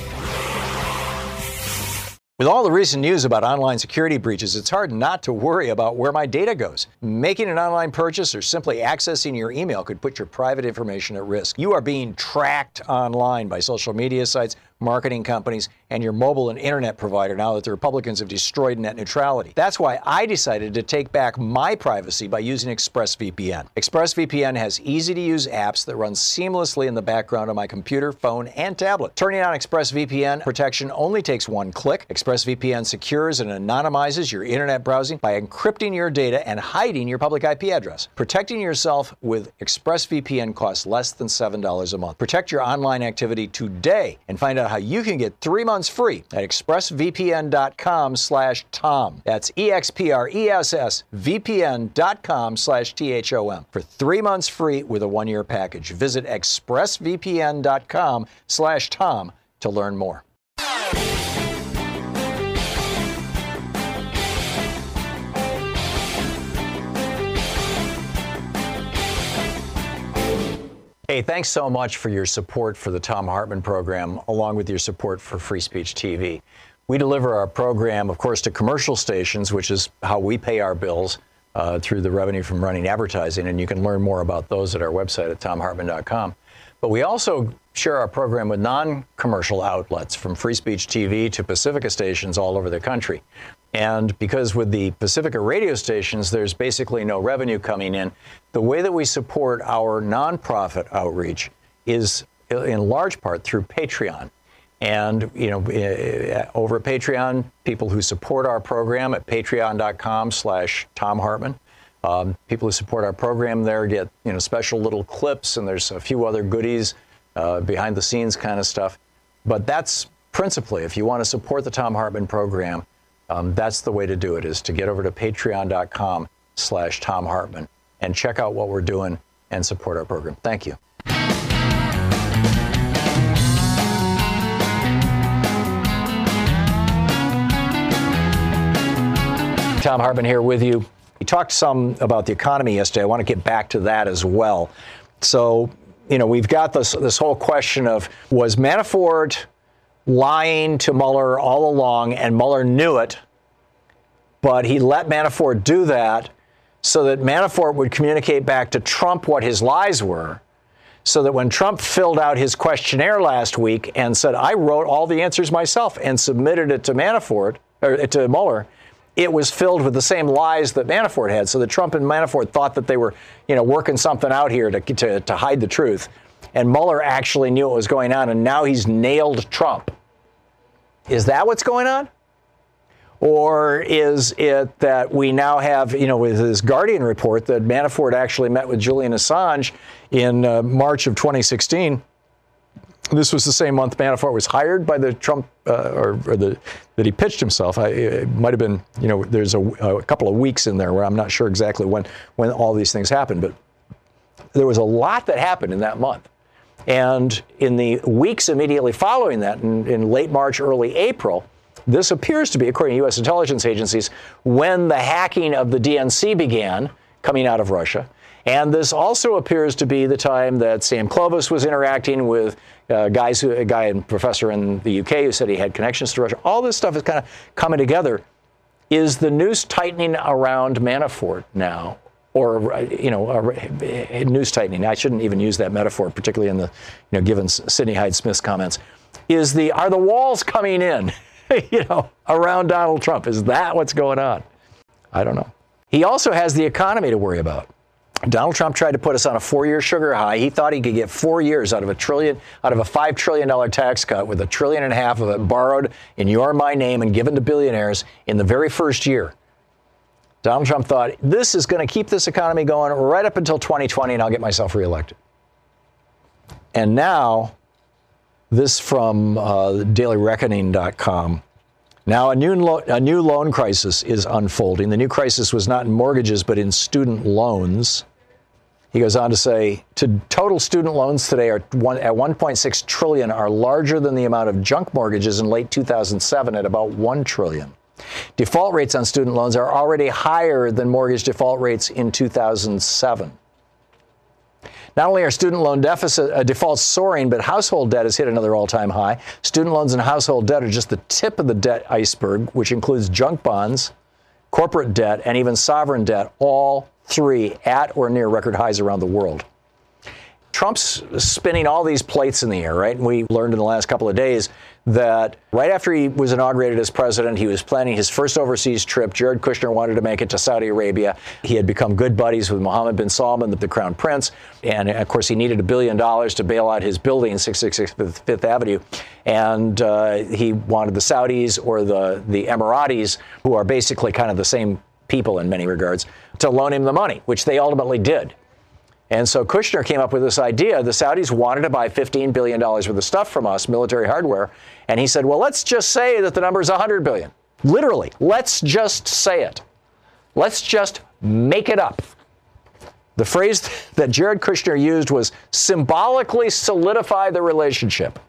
With all the recent news about online security breaches, it's hard not to worry about where my data goes. Making an online purchase or simply accessing your email could put your private information at risk. You are being tracked online by social media sites, marketing companies, and your mobile and internet provider now that the Republicans have destroyed net neutrality. That's why I decided to take back my privacy by using ExpressVPN. ExpressVPN has easy to use apps that run seamlessly in the background on my computer, phone, and tablet. Turning on ExpressVPN protection only takes one click. ExpressVPN secures and anonymizes your internet browsing by encrypting your data and hiding your public IP address. Protecting yourself with ExpressVPN costs less than $7 a month. Protect your online activity today and find out how you can get three months free at expressvpn.com slash thom. That's E-X-P-R-E-S-S vpn.com slash T-H-O-M for three months free with a one-year package. Visit expressvpn.com slash thom to learn more. Hey, thanks so much for your support for the Thom Hartmann program, along with your support for Free Speech TV. We deliver our program, of course, to commercial stations, which is how we pay our bills uh, through the revenue from running advertising. And you can learn more about those at our website at thomhartmann.com. But we also share our program with non commercial outlets, from Free Speech TV to Pacifica stations all over the country. And because with the Pacifica radio stations, there's basically no revenue coming in, the way that we support our nonprofit outreach is in large part through Patreon. And, you know, eh, eh, over at Patreon, people who support our program at patreon.com slash Thom Hartmann, um, people who support our program there get, you know, special little clips and there's a few other goodies, uh, behind the scenes kind of stuff. But that's principally, if you want to support the Thom Hartmann program, um, that's the way to do it is to get over to patreon.com slash Thom Hartmann and check out what we're doing and support our program. Thank you. Thom Hartmann here with you. We talked some about the economy yesterday. I want to get back to that as well. So, you know, we've got this this whole question of was Manafort lying to Mueller all along, and Mueller knew it, but he let Manafort do that so that Manafort would communicate back to Trump what his lies were. So that when Trump filled out his questionnaire last week and said, I wrote all the answers myself and submitted it to Manafort, or uh, to Mueller, it was filled with the same lies that Manafort had. So that Trump and Manafort thought that they were, you know, working something out here to, to, to hide the truth. And Mueller actually knew what was going on, and now he's nailed Trump. Is that what's going on? Or is it that we now have, you know, with this Guardian report that Manafort actually met with Julian Assange in uh, March of 2016? This was the same month Manafort was hired by the Trump, uh, or, or, the that he pitched himself. I, it might have been, you know, there's a, a couple of weeks in there where I'm not sure exactly when when all these things happened, but there was a lot that happened in that month. And in the weeks immediately following that, in, in late March, early April, this appears to be, according to U.S. intelligence agencies, when the hacking of the DNC began coming out of Russia. And this also appears to be the time that Sam Clovis was interacting with uh, guys who, a guy and professor in the UK who said he had connections to Russia. All this stuff is kind of coming together. Is the noose tightening around Manafort now, or you know, uh, news tightening? I shouldn't even use that metaphor, particularly in the, you know, given Sidney Hyde Smith's comments. Is the are the walls coming in? you know, around Donald Trump. Is that what's going on? I don't know. He also has the economy to worry about. Donald Trump tried to put us on a four-year sugar high. He thought he could get four years out of a trillion, out of a five trillion dollar tax cut, with a trillion and a half of it borrowed in your my name and given to billionaires in the very first year. Donald Trump thought this is going to keep this economy going right up until 2020, and I'll get myself reelected. And now this from uh, dailyreckoning.com. Now, a new, lo- a new loan crisis is unfolding. The new crisis was not in mortgages, but in student loans. He goes on to say, to total student loans today are one, at 1.6 trillion are larger than the amount of junk mortgages in late 2007 at about 1 trillion. Default rates on student loans are already higher than mortgage default rates in 2007. Not only are student loan deficit uh, defaults soaring, but household debt has hit another all-time high. Student loans and household debt are just the tip of the debt iceberg, which includes junk bonds, corporate debt, and even sovereign debt, all three at or near record highs around the world. Trump's spinning all these plates in the air, right? And we learned in the last couple of days that right after he was inaugurated as president, he was planning his first overseas trip. Jared Kushner wanted to make it to Saudi Arabia. He had become good buddies with Mohammed bin Salman, the, crown prince. And of course, he needed a billion dollars to bail out his building, 666 Fifth Avenue. And uh, he wanted the Saudis or the, the Emiratis, who are basically kind of the same people in many regards, to loan him the money, which they ultimately did. And so Kushner came up with this idea. The Saudis wanted to buy $15 billion worth of stuff from us, military hardware. And he said, well, let's just say that the number is 100 billion. Literally, let's just say it. Let's just make it up. The phrase that Jared Kushner used was symbolically solidify the relationship.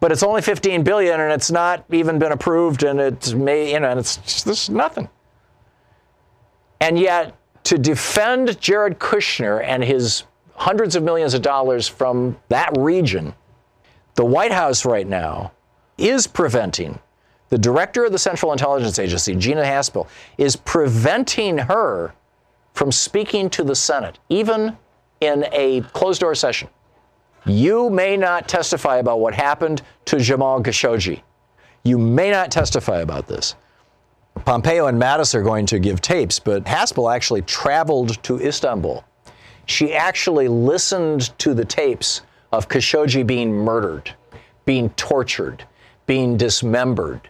But it's only 15 billion and it's not even been approved and it's may, you know, and it's just this is nothing. And yet to defend Jared Kushner and his hundreds of millions of dollars from that region, the White House right now is preventing the director of the Central Intelligence Agency, Gina Haspel, is preventing her from speaking to the Senate, even in a closed door session. You may not testify about what happened to Jamal Khashoggi. You may not testify about this. Pompeo and Mattis are going to give tapes, but Haspel actually traveled to Istanbul. She actually listened to the tapes of Khashoggi being murdered, being tortured, being dismembered.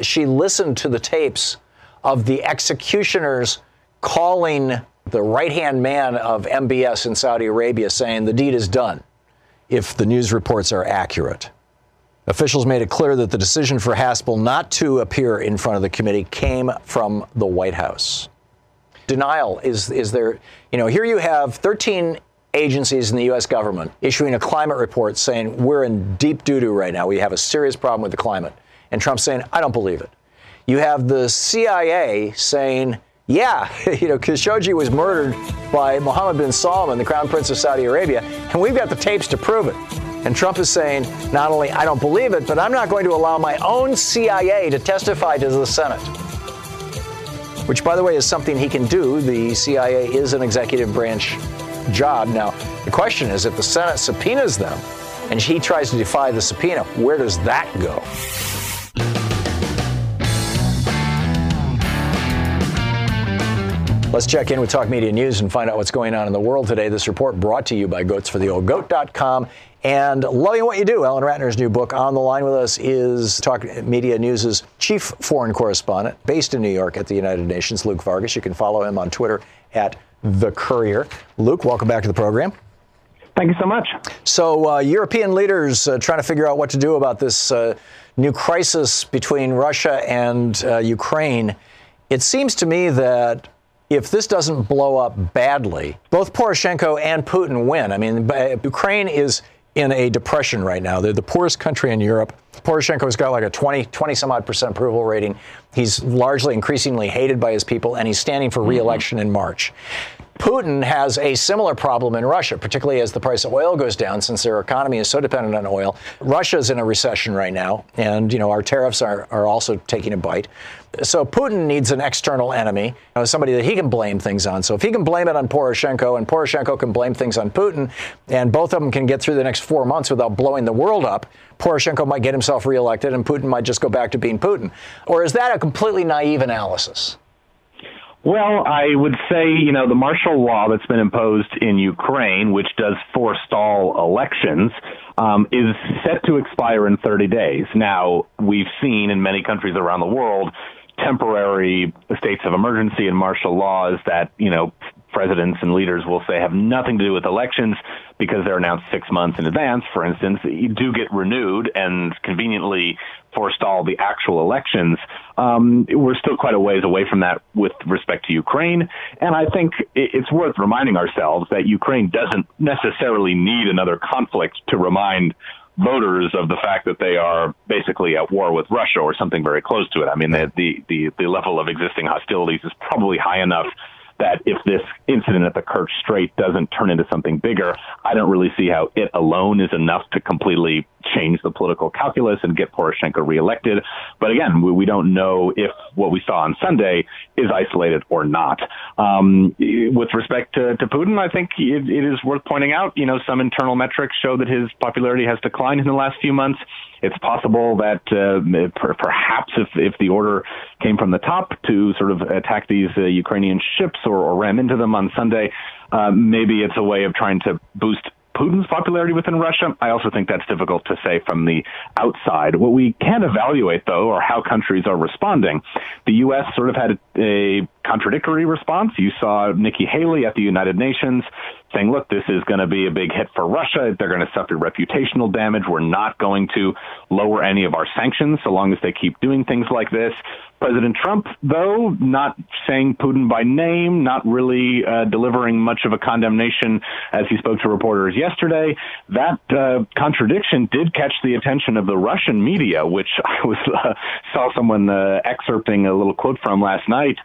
She listened to the tapes of the executioners calling the right hand man of MBS in Saudi Arabia saying the deed is done if the news reports are accurate. Officials made it clear that the decision for Haspel not to appear in front of the committee came from the White House. Denial is, is there, you know, here you have 13 agencies in the U.S. government issuing a climate report saying we're in deep doo doo right now. We have a serious problem with the climate. And Trump's saying, I don't believe it. You have the CIA saying, yeah, you know, Khashoggi was murdered by Mohammed bin Salman, the crown prince of Saudi Arabia, and we've got the tapes to prove it. And Trump is saying, not only I don't believe it, but I'm not going to allow my own CIA to testify to the Senate. Which, by the way, is something he can do. The CIA is an executive branch job. Now, the question is if the Senate subpoenas them and he tries to defy the subpoena, where does that go? Let's check in with Talk Media News and find out what's going on in the world today. This report brought to you by goatsfortheoldgoat.com and loving what you do. Alan Ratner's new book on the line with us is Talk Media News' chief foreign correspondent based in New York at the United Nations, Luke Vargas. You can follow him on Twitter at The Courier. Luke, welcome back to the program. Thank you so much. So, uh, European leaders uh, trying to figure out what to do about this uh, new crisis between Russia and uh, Ukraine. It seems to me that if this doesn't blow up badly, both Poroshenko and Putin win. I mean, Ukraine is in a depression right now. They're the poorest country in Europe. Poroshenko's got like a 20, 20 some odd percent approval rating. He's largely increasingly hated by his people, and he's standing for reelection mm-hmm. in March. Putin has a similar problem in Russia, particularly as the price of oil goes down, since their economy is so dependent on oil. Russia's in a recession right now, and you know our tariffs are, are also taking a bite. So Putin needs an external enemy, you know, somebody that he can blame things on. So if he can blame it on Poroshenko, and Poroshenko can blame things on Putin, and both of them can get through the next four months without blowing the world up, Poroshenko might get himself reelected, and Putin might just go back to being Putin. Or is that a completely naive analysis? Well, I would say, you know, the martial law that's been imposed in Ukraine, which does forestall elections, um, is set to expire in 30 days. Now, we've seen in many countries around the world temporary states of emergency and martial laws that, you know, presidents and leaders will say have nothing to do with elections because they're announced six months in advance, for instance, you do get renewed and conveniently forestall the actual elections. Um, we're still quite a ways away from that with respect to Ukraine. And I think it's worth reminding ourselves that Ukraine doesn't necessarily need another conflict to remind voters of the fact that they are basically at war with Russia or something very close to it. I mean, the, the, the level of existing hostilities is probably high enough that if this incident at the Kerch Strait doesn't turn into something bigger, I don't really see how it alone is enough to completely change the political calculus and get Poroshenko reelected. But again, we, we don't know if what we saw on Sunday is isolated or not. Um, with respect to, to Putin, I think it, it is worth pointing out, you know, some internal metrics show that his popularity has declined in the last few months. It's possible that uh, per- perhaps if, if the order came from the top to sort of attack these uh, Ukrainian ships or, or ram into them on Sunday, uh, maybe it's a way of trying to boost Putin's popularity within Russia. I also think that's difficult to say from the outside. What we can evaluate, though, are how countries are responding. The U.S. sort of had a, a contradictory response. You saw Nikki Haley at the United Nations saying, look, this is going to be a big hit for Russia. They're going to suffer reputational damage. We're not going to lower any of our sanctions so long as they keep doing things like this. President Trump, though, not saying Putin by name, not really uh, delivering much of a condemnation as he spoke to reporters yesterday. That uh, contradiction did catch the attention of the Russian media, which I was uh, saw someone uh, excerpting a little quote from last night.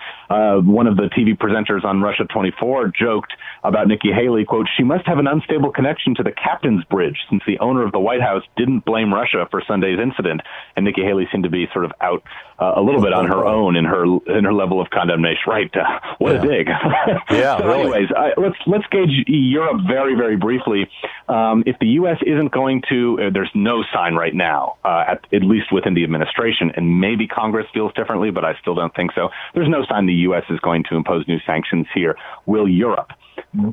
Uh, one of the TV presenters on Russia 24 joked about Nikki Haley, quote, she must have an unstable connection to the captain's bridge since the owner of the White House didn't blame Russia for Sunday's incident. And Nikki Haley seemed to be sort of out uh, a little bit on her own in her in her level of condemnation. Right? Uh, what yeah. a dig. yeah. so really. anyways, I, let's let's gauge Europe very very briefly. Um, if the U.S. isn't going to, uh, there's no sign right now, uh, at, at least within the administration, and maybe Congress feels differently, but I still don't think so. There's no sign the U.S. is going to impose new sanctions here. Will Europe?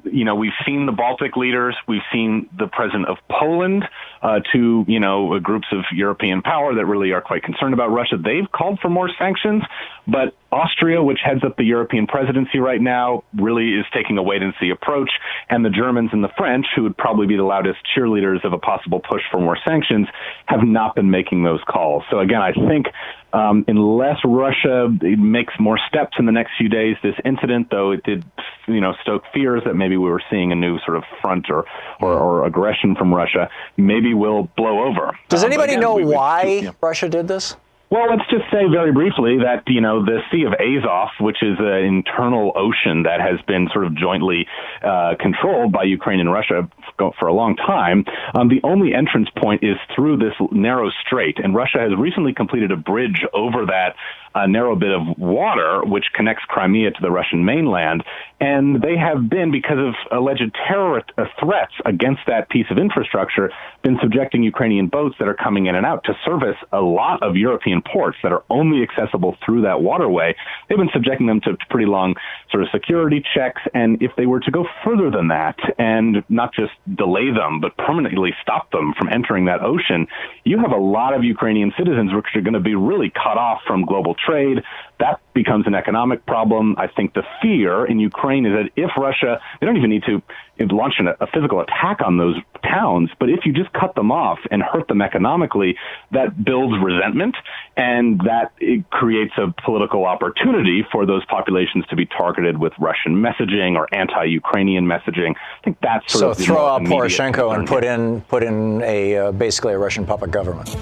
You know, we've seen the Baltic leaders, we've seen the president of Poland, uh, two, you know, groups of European power that really are quite concerned about Russia. They've called for more sanctions, but Austria, which heads up the European presidency right now, really is taking a wait and see approach. And the Germans and the French, who would probably be the loudest cheerleaders of a possible push for more sanctions, have not been making those calls. So again, I think um, unless Russia makes more steps in the next few days, this incident, though it did, you know, stoke fears that maybe we were seeing a new sort of front or, or, or aggression from Russia, maybe will blow over. Does um, anybody again, know we, why we, yeah. Russia did this? Well, let's just say very briefly that, you know, the Sea of Azov, which is an internal ocean that has been sort of jointly uh, controlled by Ukraine and Russia for a long time, um, the only entrance point is through this narrow strait. And Russia has recently completed a bridge over that a narrow bit of water which connects Crimea to the Russian mainland. And they have been, because of alleged terror uh, threats against that piece of infrastructure, been subjecting Ukrainian boats that are coming in and out to service a lot of European ports that are only accessible through that waterway. They've been subjecting them to pretty long sort of security checks. And if they were to go further than that and not just delay them, but permanently stop them from entering that ocean, you have a lot of Ukrainian citizens which are going to be really cut off from global trade. That becomes an economic problem. I think the fear in Ukraine is that if Russia, they don't even need to launch an, a physical attack on those towns, but if you just cut them off and hurt them economically, that builds resentment and that creates a political opportunity for those populations to be targeted with Russian messaging or anti-Ukrainian messaging. I think that's sort so of throw out Poroshenko and put in put in a uh, basically a Russian puppet government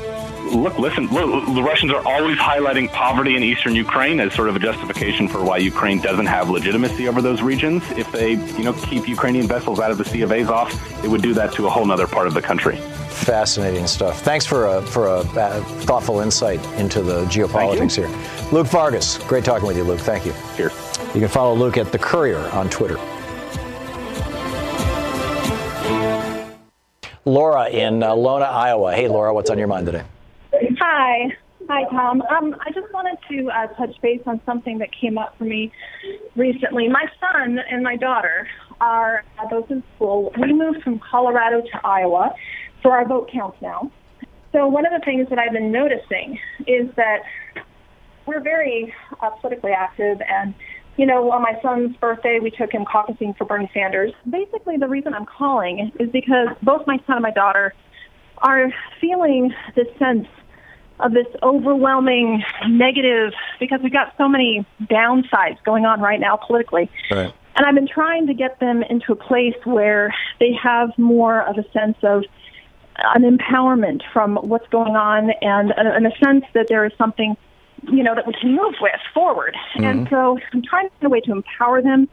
look, listen, look, the Russians are always highlighting poverty in eastern Ukraine as sort of a justification for why Ukraine doesn't have legitimacy over those regions. If they, you know, keep Ukrainian vessels out of the Sea of Azov, it would do that to a whole other part of the country. Fascinating stuff. Thanks for a, for a uh, thoughtful insight into the geopolitics here. Luke Vargas, great talking with you, Luke. Thank you. Cheers. You can follow Luke at The Courier on Twitter. Laura in uh, Lona, Iowa. Hey, Laura, what's on your mind today? Hi. Hi, Thom. Um, I just wanted to uh, touch base on something that came up for me recently. My son and my daughter are both in school. We moved from Colorado to Iowa, for our vote counts now. So one of the things that I've been noticing is that we're very uh, politically active, and you know, on my son's birthday, we took him caucusing for Bernie Sanders. Basically, the reason I'm calling is because both my son and my daughter are feeling this sense of this overwhelming negative because we've got so many downsides going on right now politically. Right. And I've been trying to get them into a place where they have more of a sense of an empowerment from what's going on and, and a sense that there is something, you know, that we can move with forward. Mm-hmm. And so I'm trying to find a way to empower them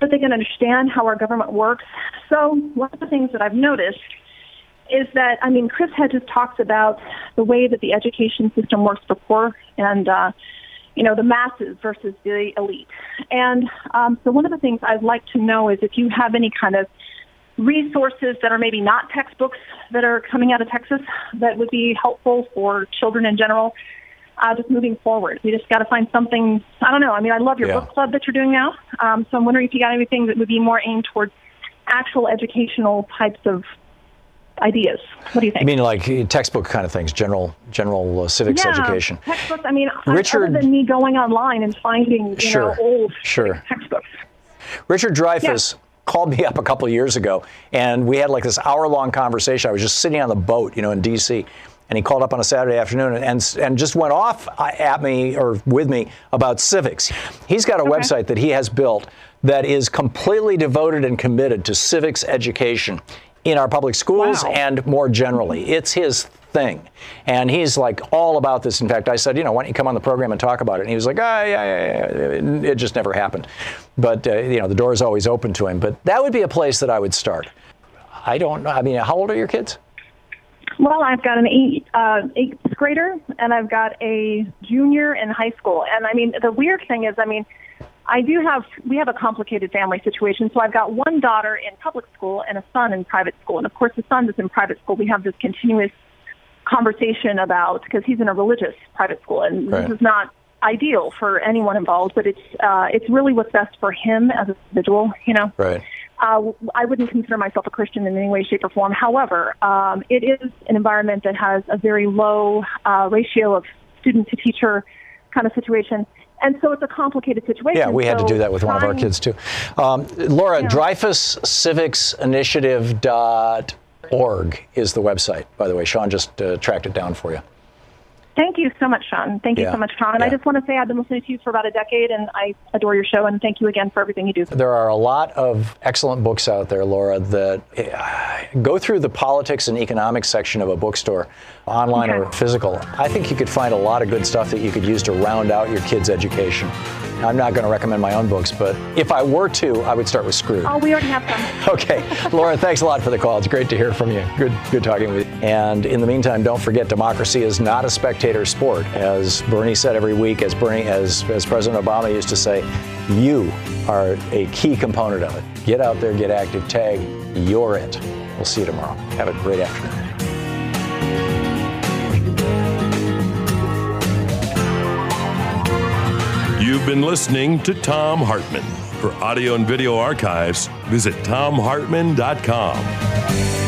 so they can understand how our government works. So one of the things that I've noticed is that I mean, Chris Hedges talks about the way that the education system works for poor and uh, you know the masses versus the elite. And um, so, one of the things I'd like to know is if you have any kind of resources that are maybe not textbooks that are coming out of Texas that would be helpful for children in general. Uh, just moving forward, we just got to find something. I don't know. I mean, I love your Yeah. book club that you're doing now. Um, so I'm wondering if you got anything that would be more aimed towards actual educational types of ideas. What do you think? You mean like textbook kind of things, general general uh, civics yeah, education? Textbooks. I mean, Richard- other than me going online and finding you Sure, know old sure. textbooks. Richard Dreyfuss called me up a couple of years ago, and we had like this hour-long conversation. I was just sitting on the boat, you know, in D.C., and he called up on a Saturday afternoon and and, and just went off uh, at me or with me about civics. He's got a website that he has built that is completely devoted and committed to civics education in our public schools and more generally. It's his thing. And he's like all about this. In fact, I said, you know, why don't you come on the program and talk about it? And he was like, ah, yeah, yeah, yeah. It just never happened. But, uh, you know, the door is always open to him. But that would be a place that I would start. I don't know. I mean, how old are your kids? Well, I've got an eight, uh, eighth grader and I've got a junior in high school. And I mean, the weird thing is, I mean, I do have, we have a complicated family situation. So I've got one daughter in public school and a son in private school. And of course, the son that's in private school, we have this continuous conversation about, because he's in a religious private school and Right. this is not ideal for anyone involved, but it's, uh, it's really what's best for him as an individual, you know? Right. Uh, I wouldn't consider myself a Christian in any way, shape, or form. However, um, it is an environment that has a very low uh, ratio of student to teacher kind of situation. And so it's a complicated situation. Yeah, we had to do that with one of our kids too. Um, Laura, DreyfusCivicsInitiative.org is the website, by the way. Sean just uh, tracked it down for you. Thank you so much, Sean. Thank you Yeah. so much, Thom. And I just want to say I've been listening to you for about a decade, and I adore your show. And thank you again for everything you do. There are a lot of excellent books out there, Laura, that uh, go through the politics and economics section of a bookstore, online or physical. I think you could find a lot of good stuff that you could use to round out your kids' education. I'm not going to recommend my own books, but if I were to, I would start with Screwed. Oh, we already have some. Okay, Laura, thanks a lot for the call. It's great to hear from you. Good, good talking with you. And in the meantime, don't forget, democracy is not a spectator sport, as Bernie said every week. As Bernie, as as President Obama used to say, you are a key component of it. Get out there, get active, tag. You're it. We'll see you tomorrow. Have a great afternoon. You've been listening to Thom Hartmann. For audio and video archives, visit thomhartmann.com.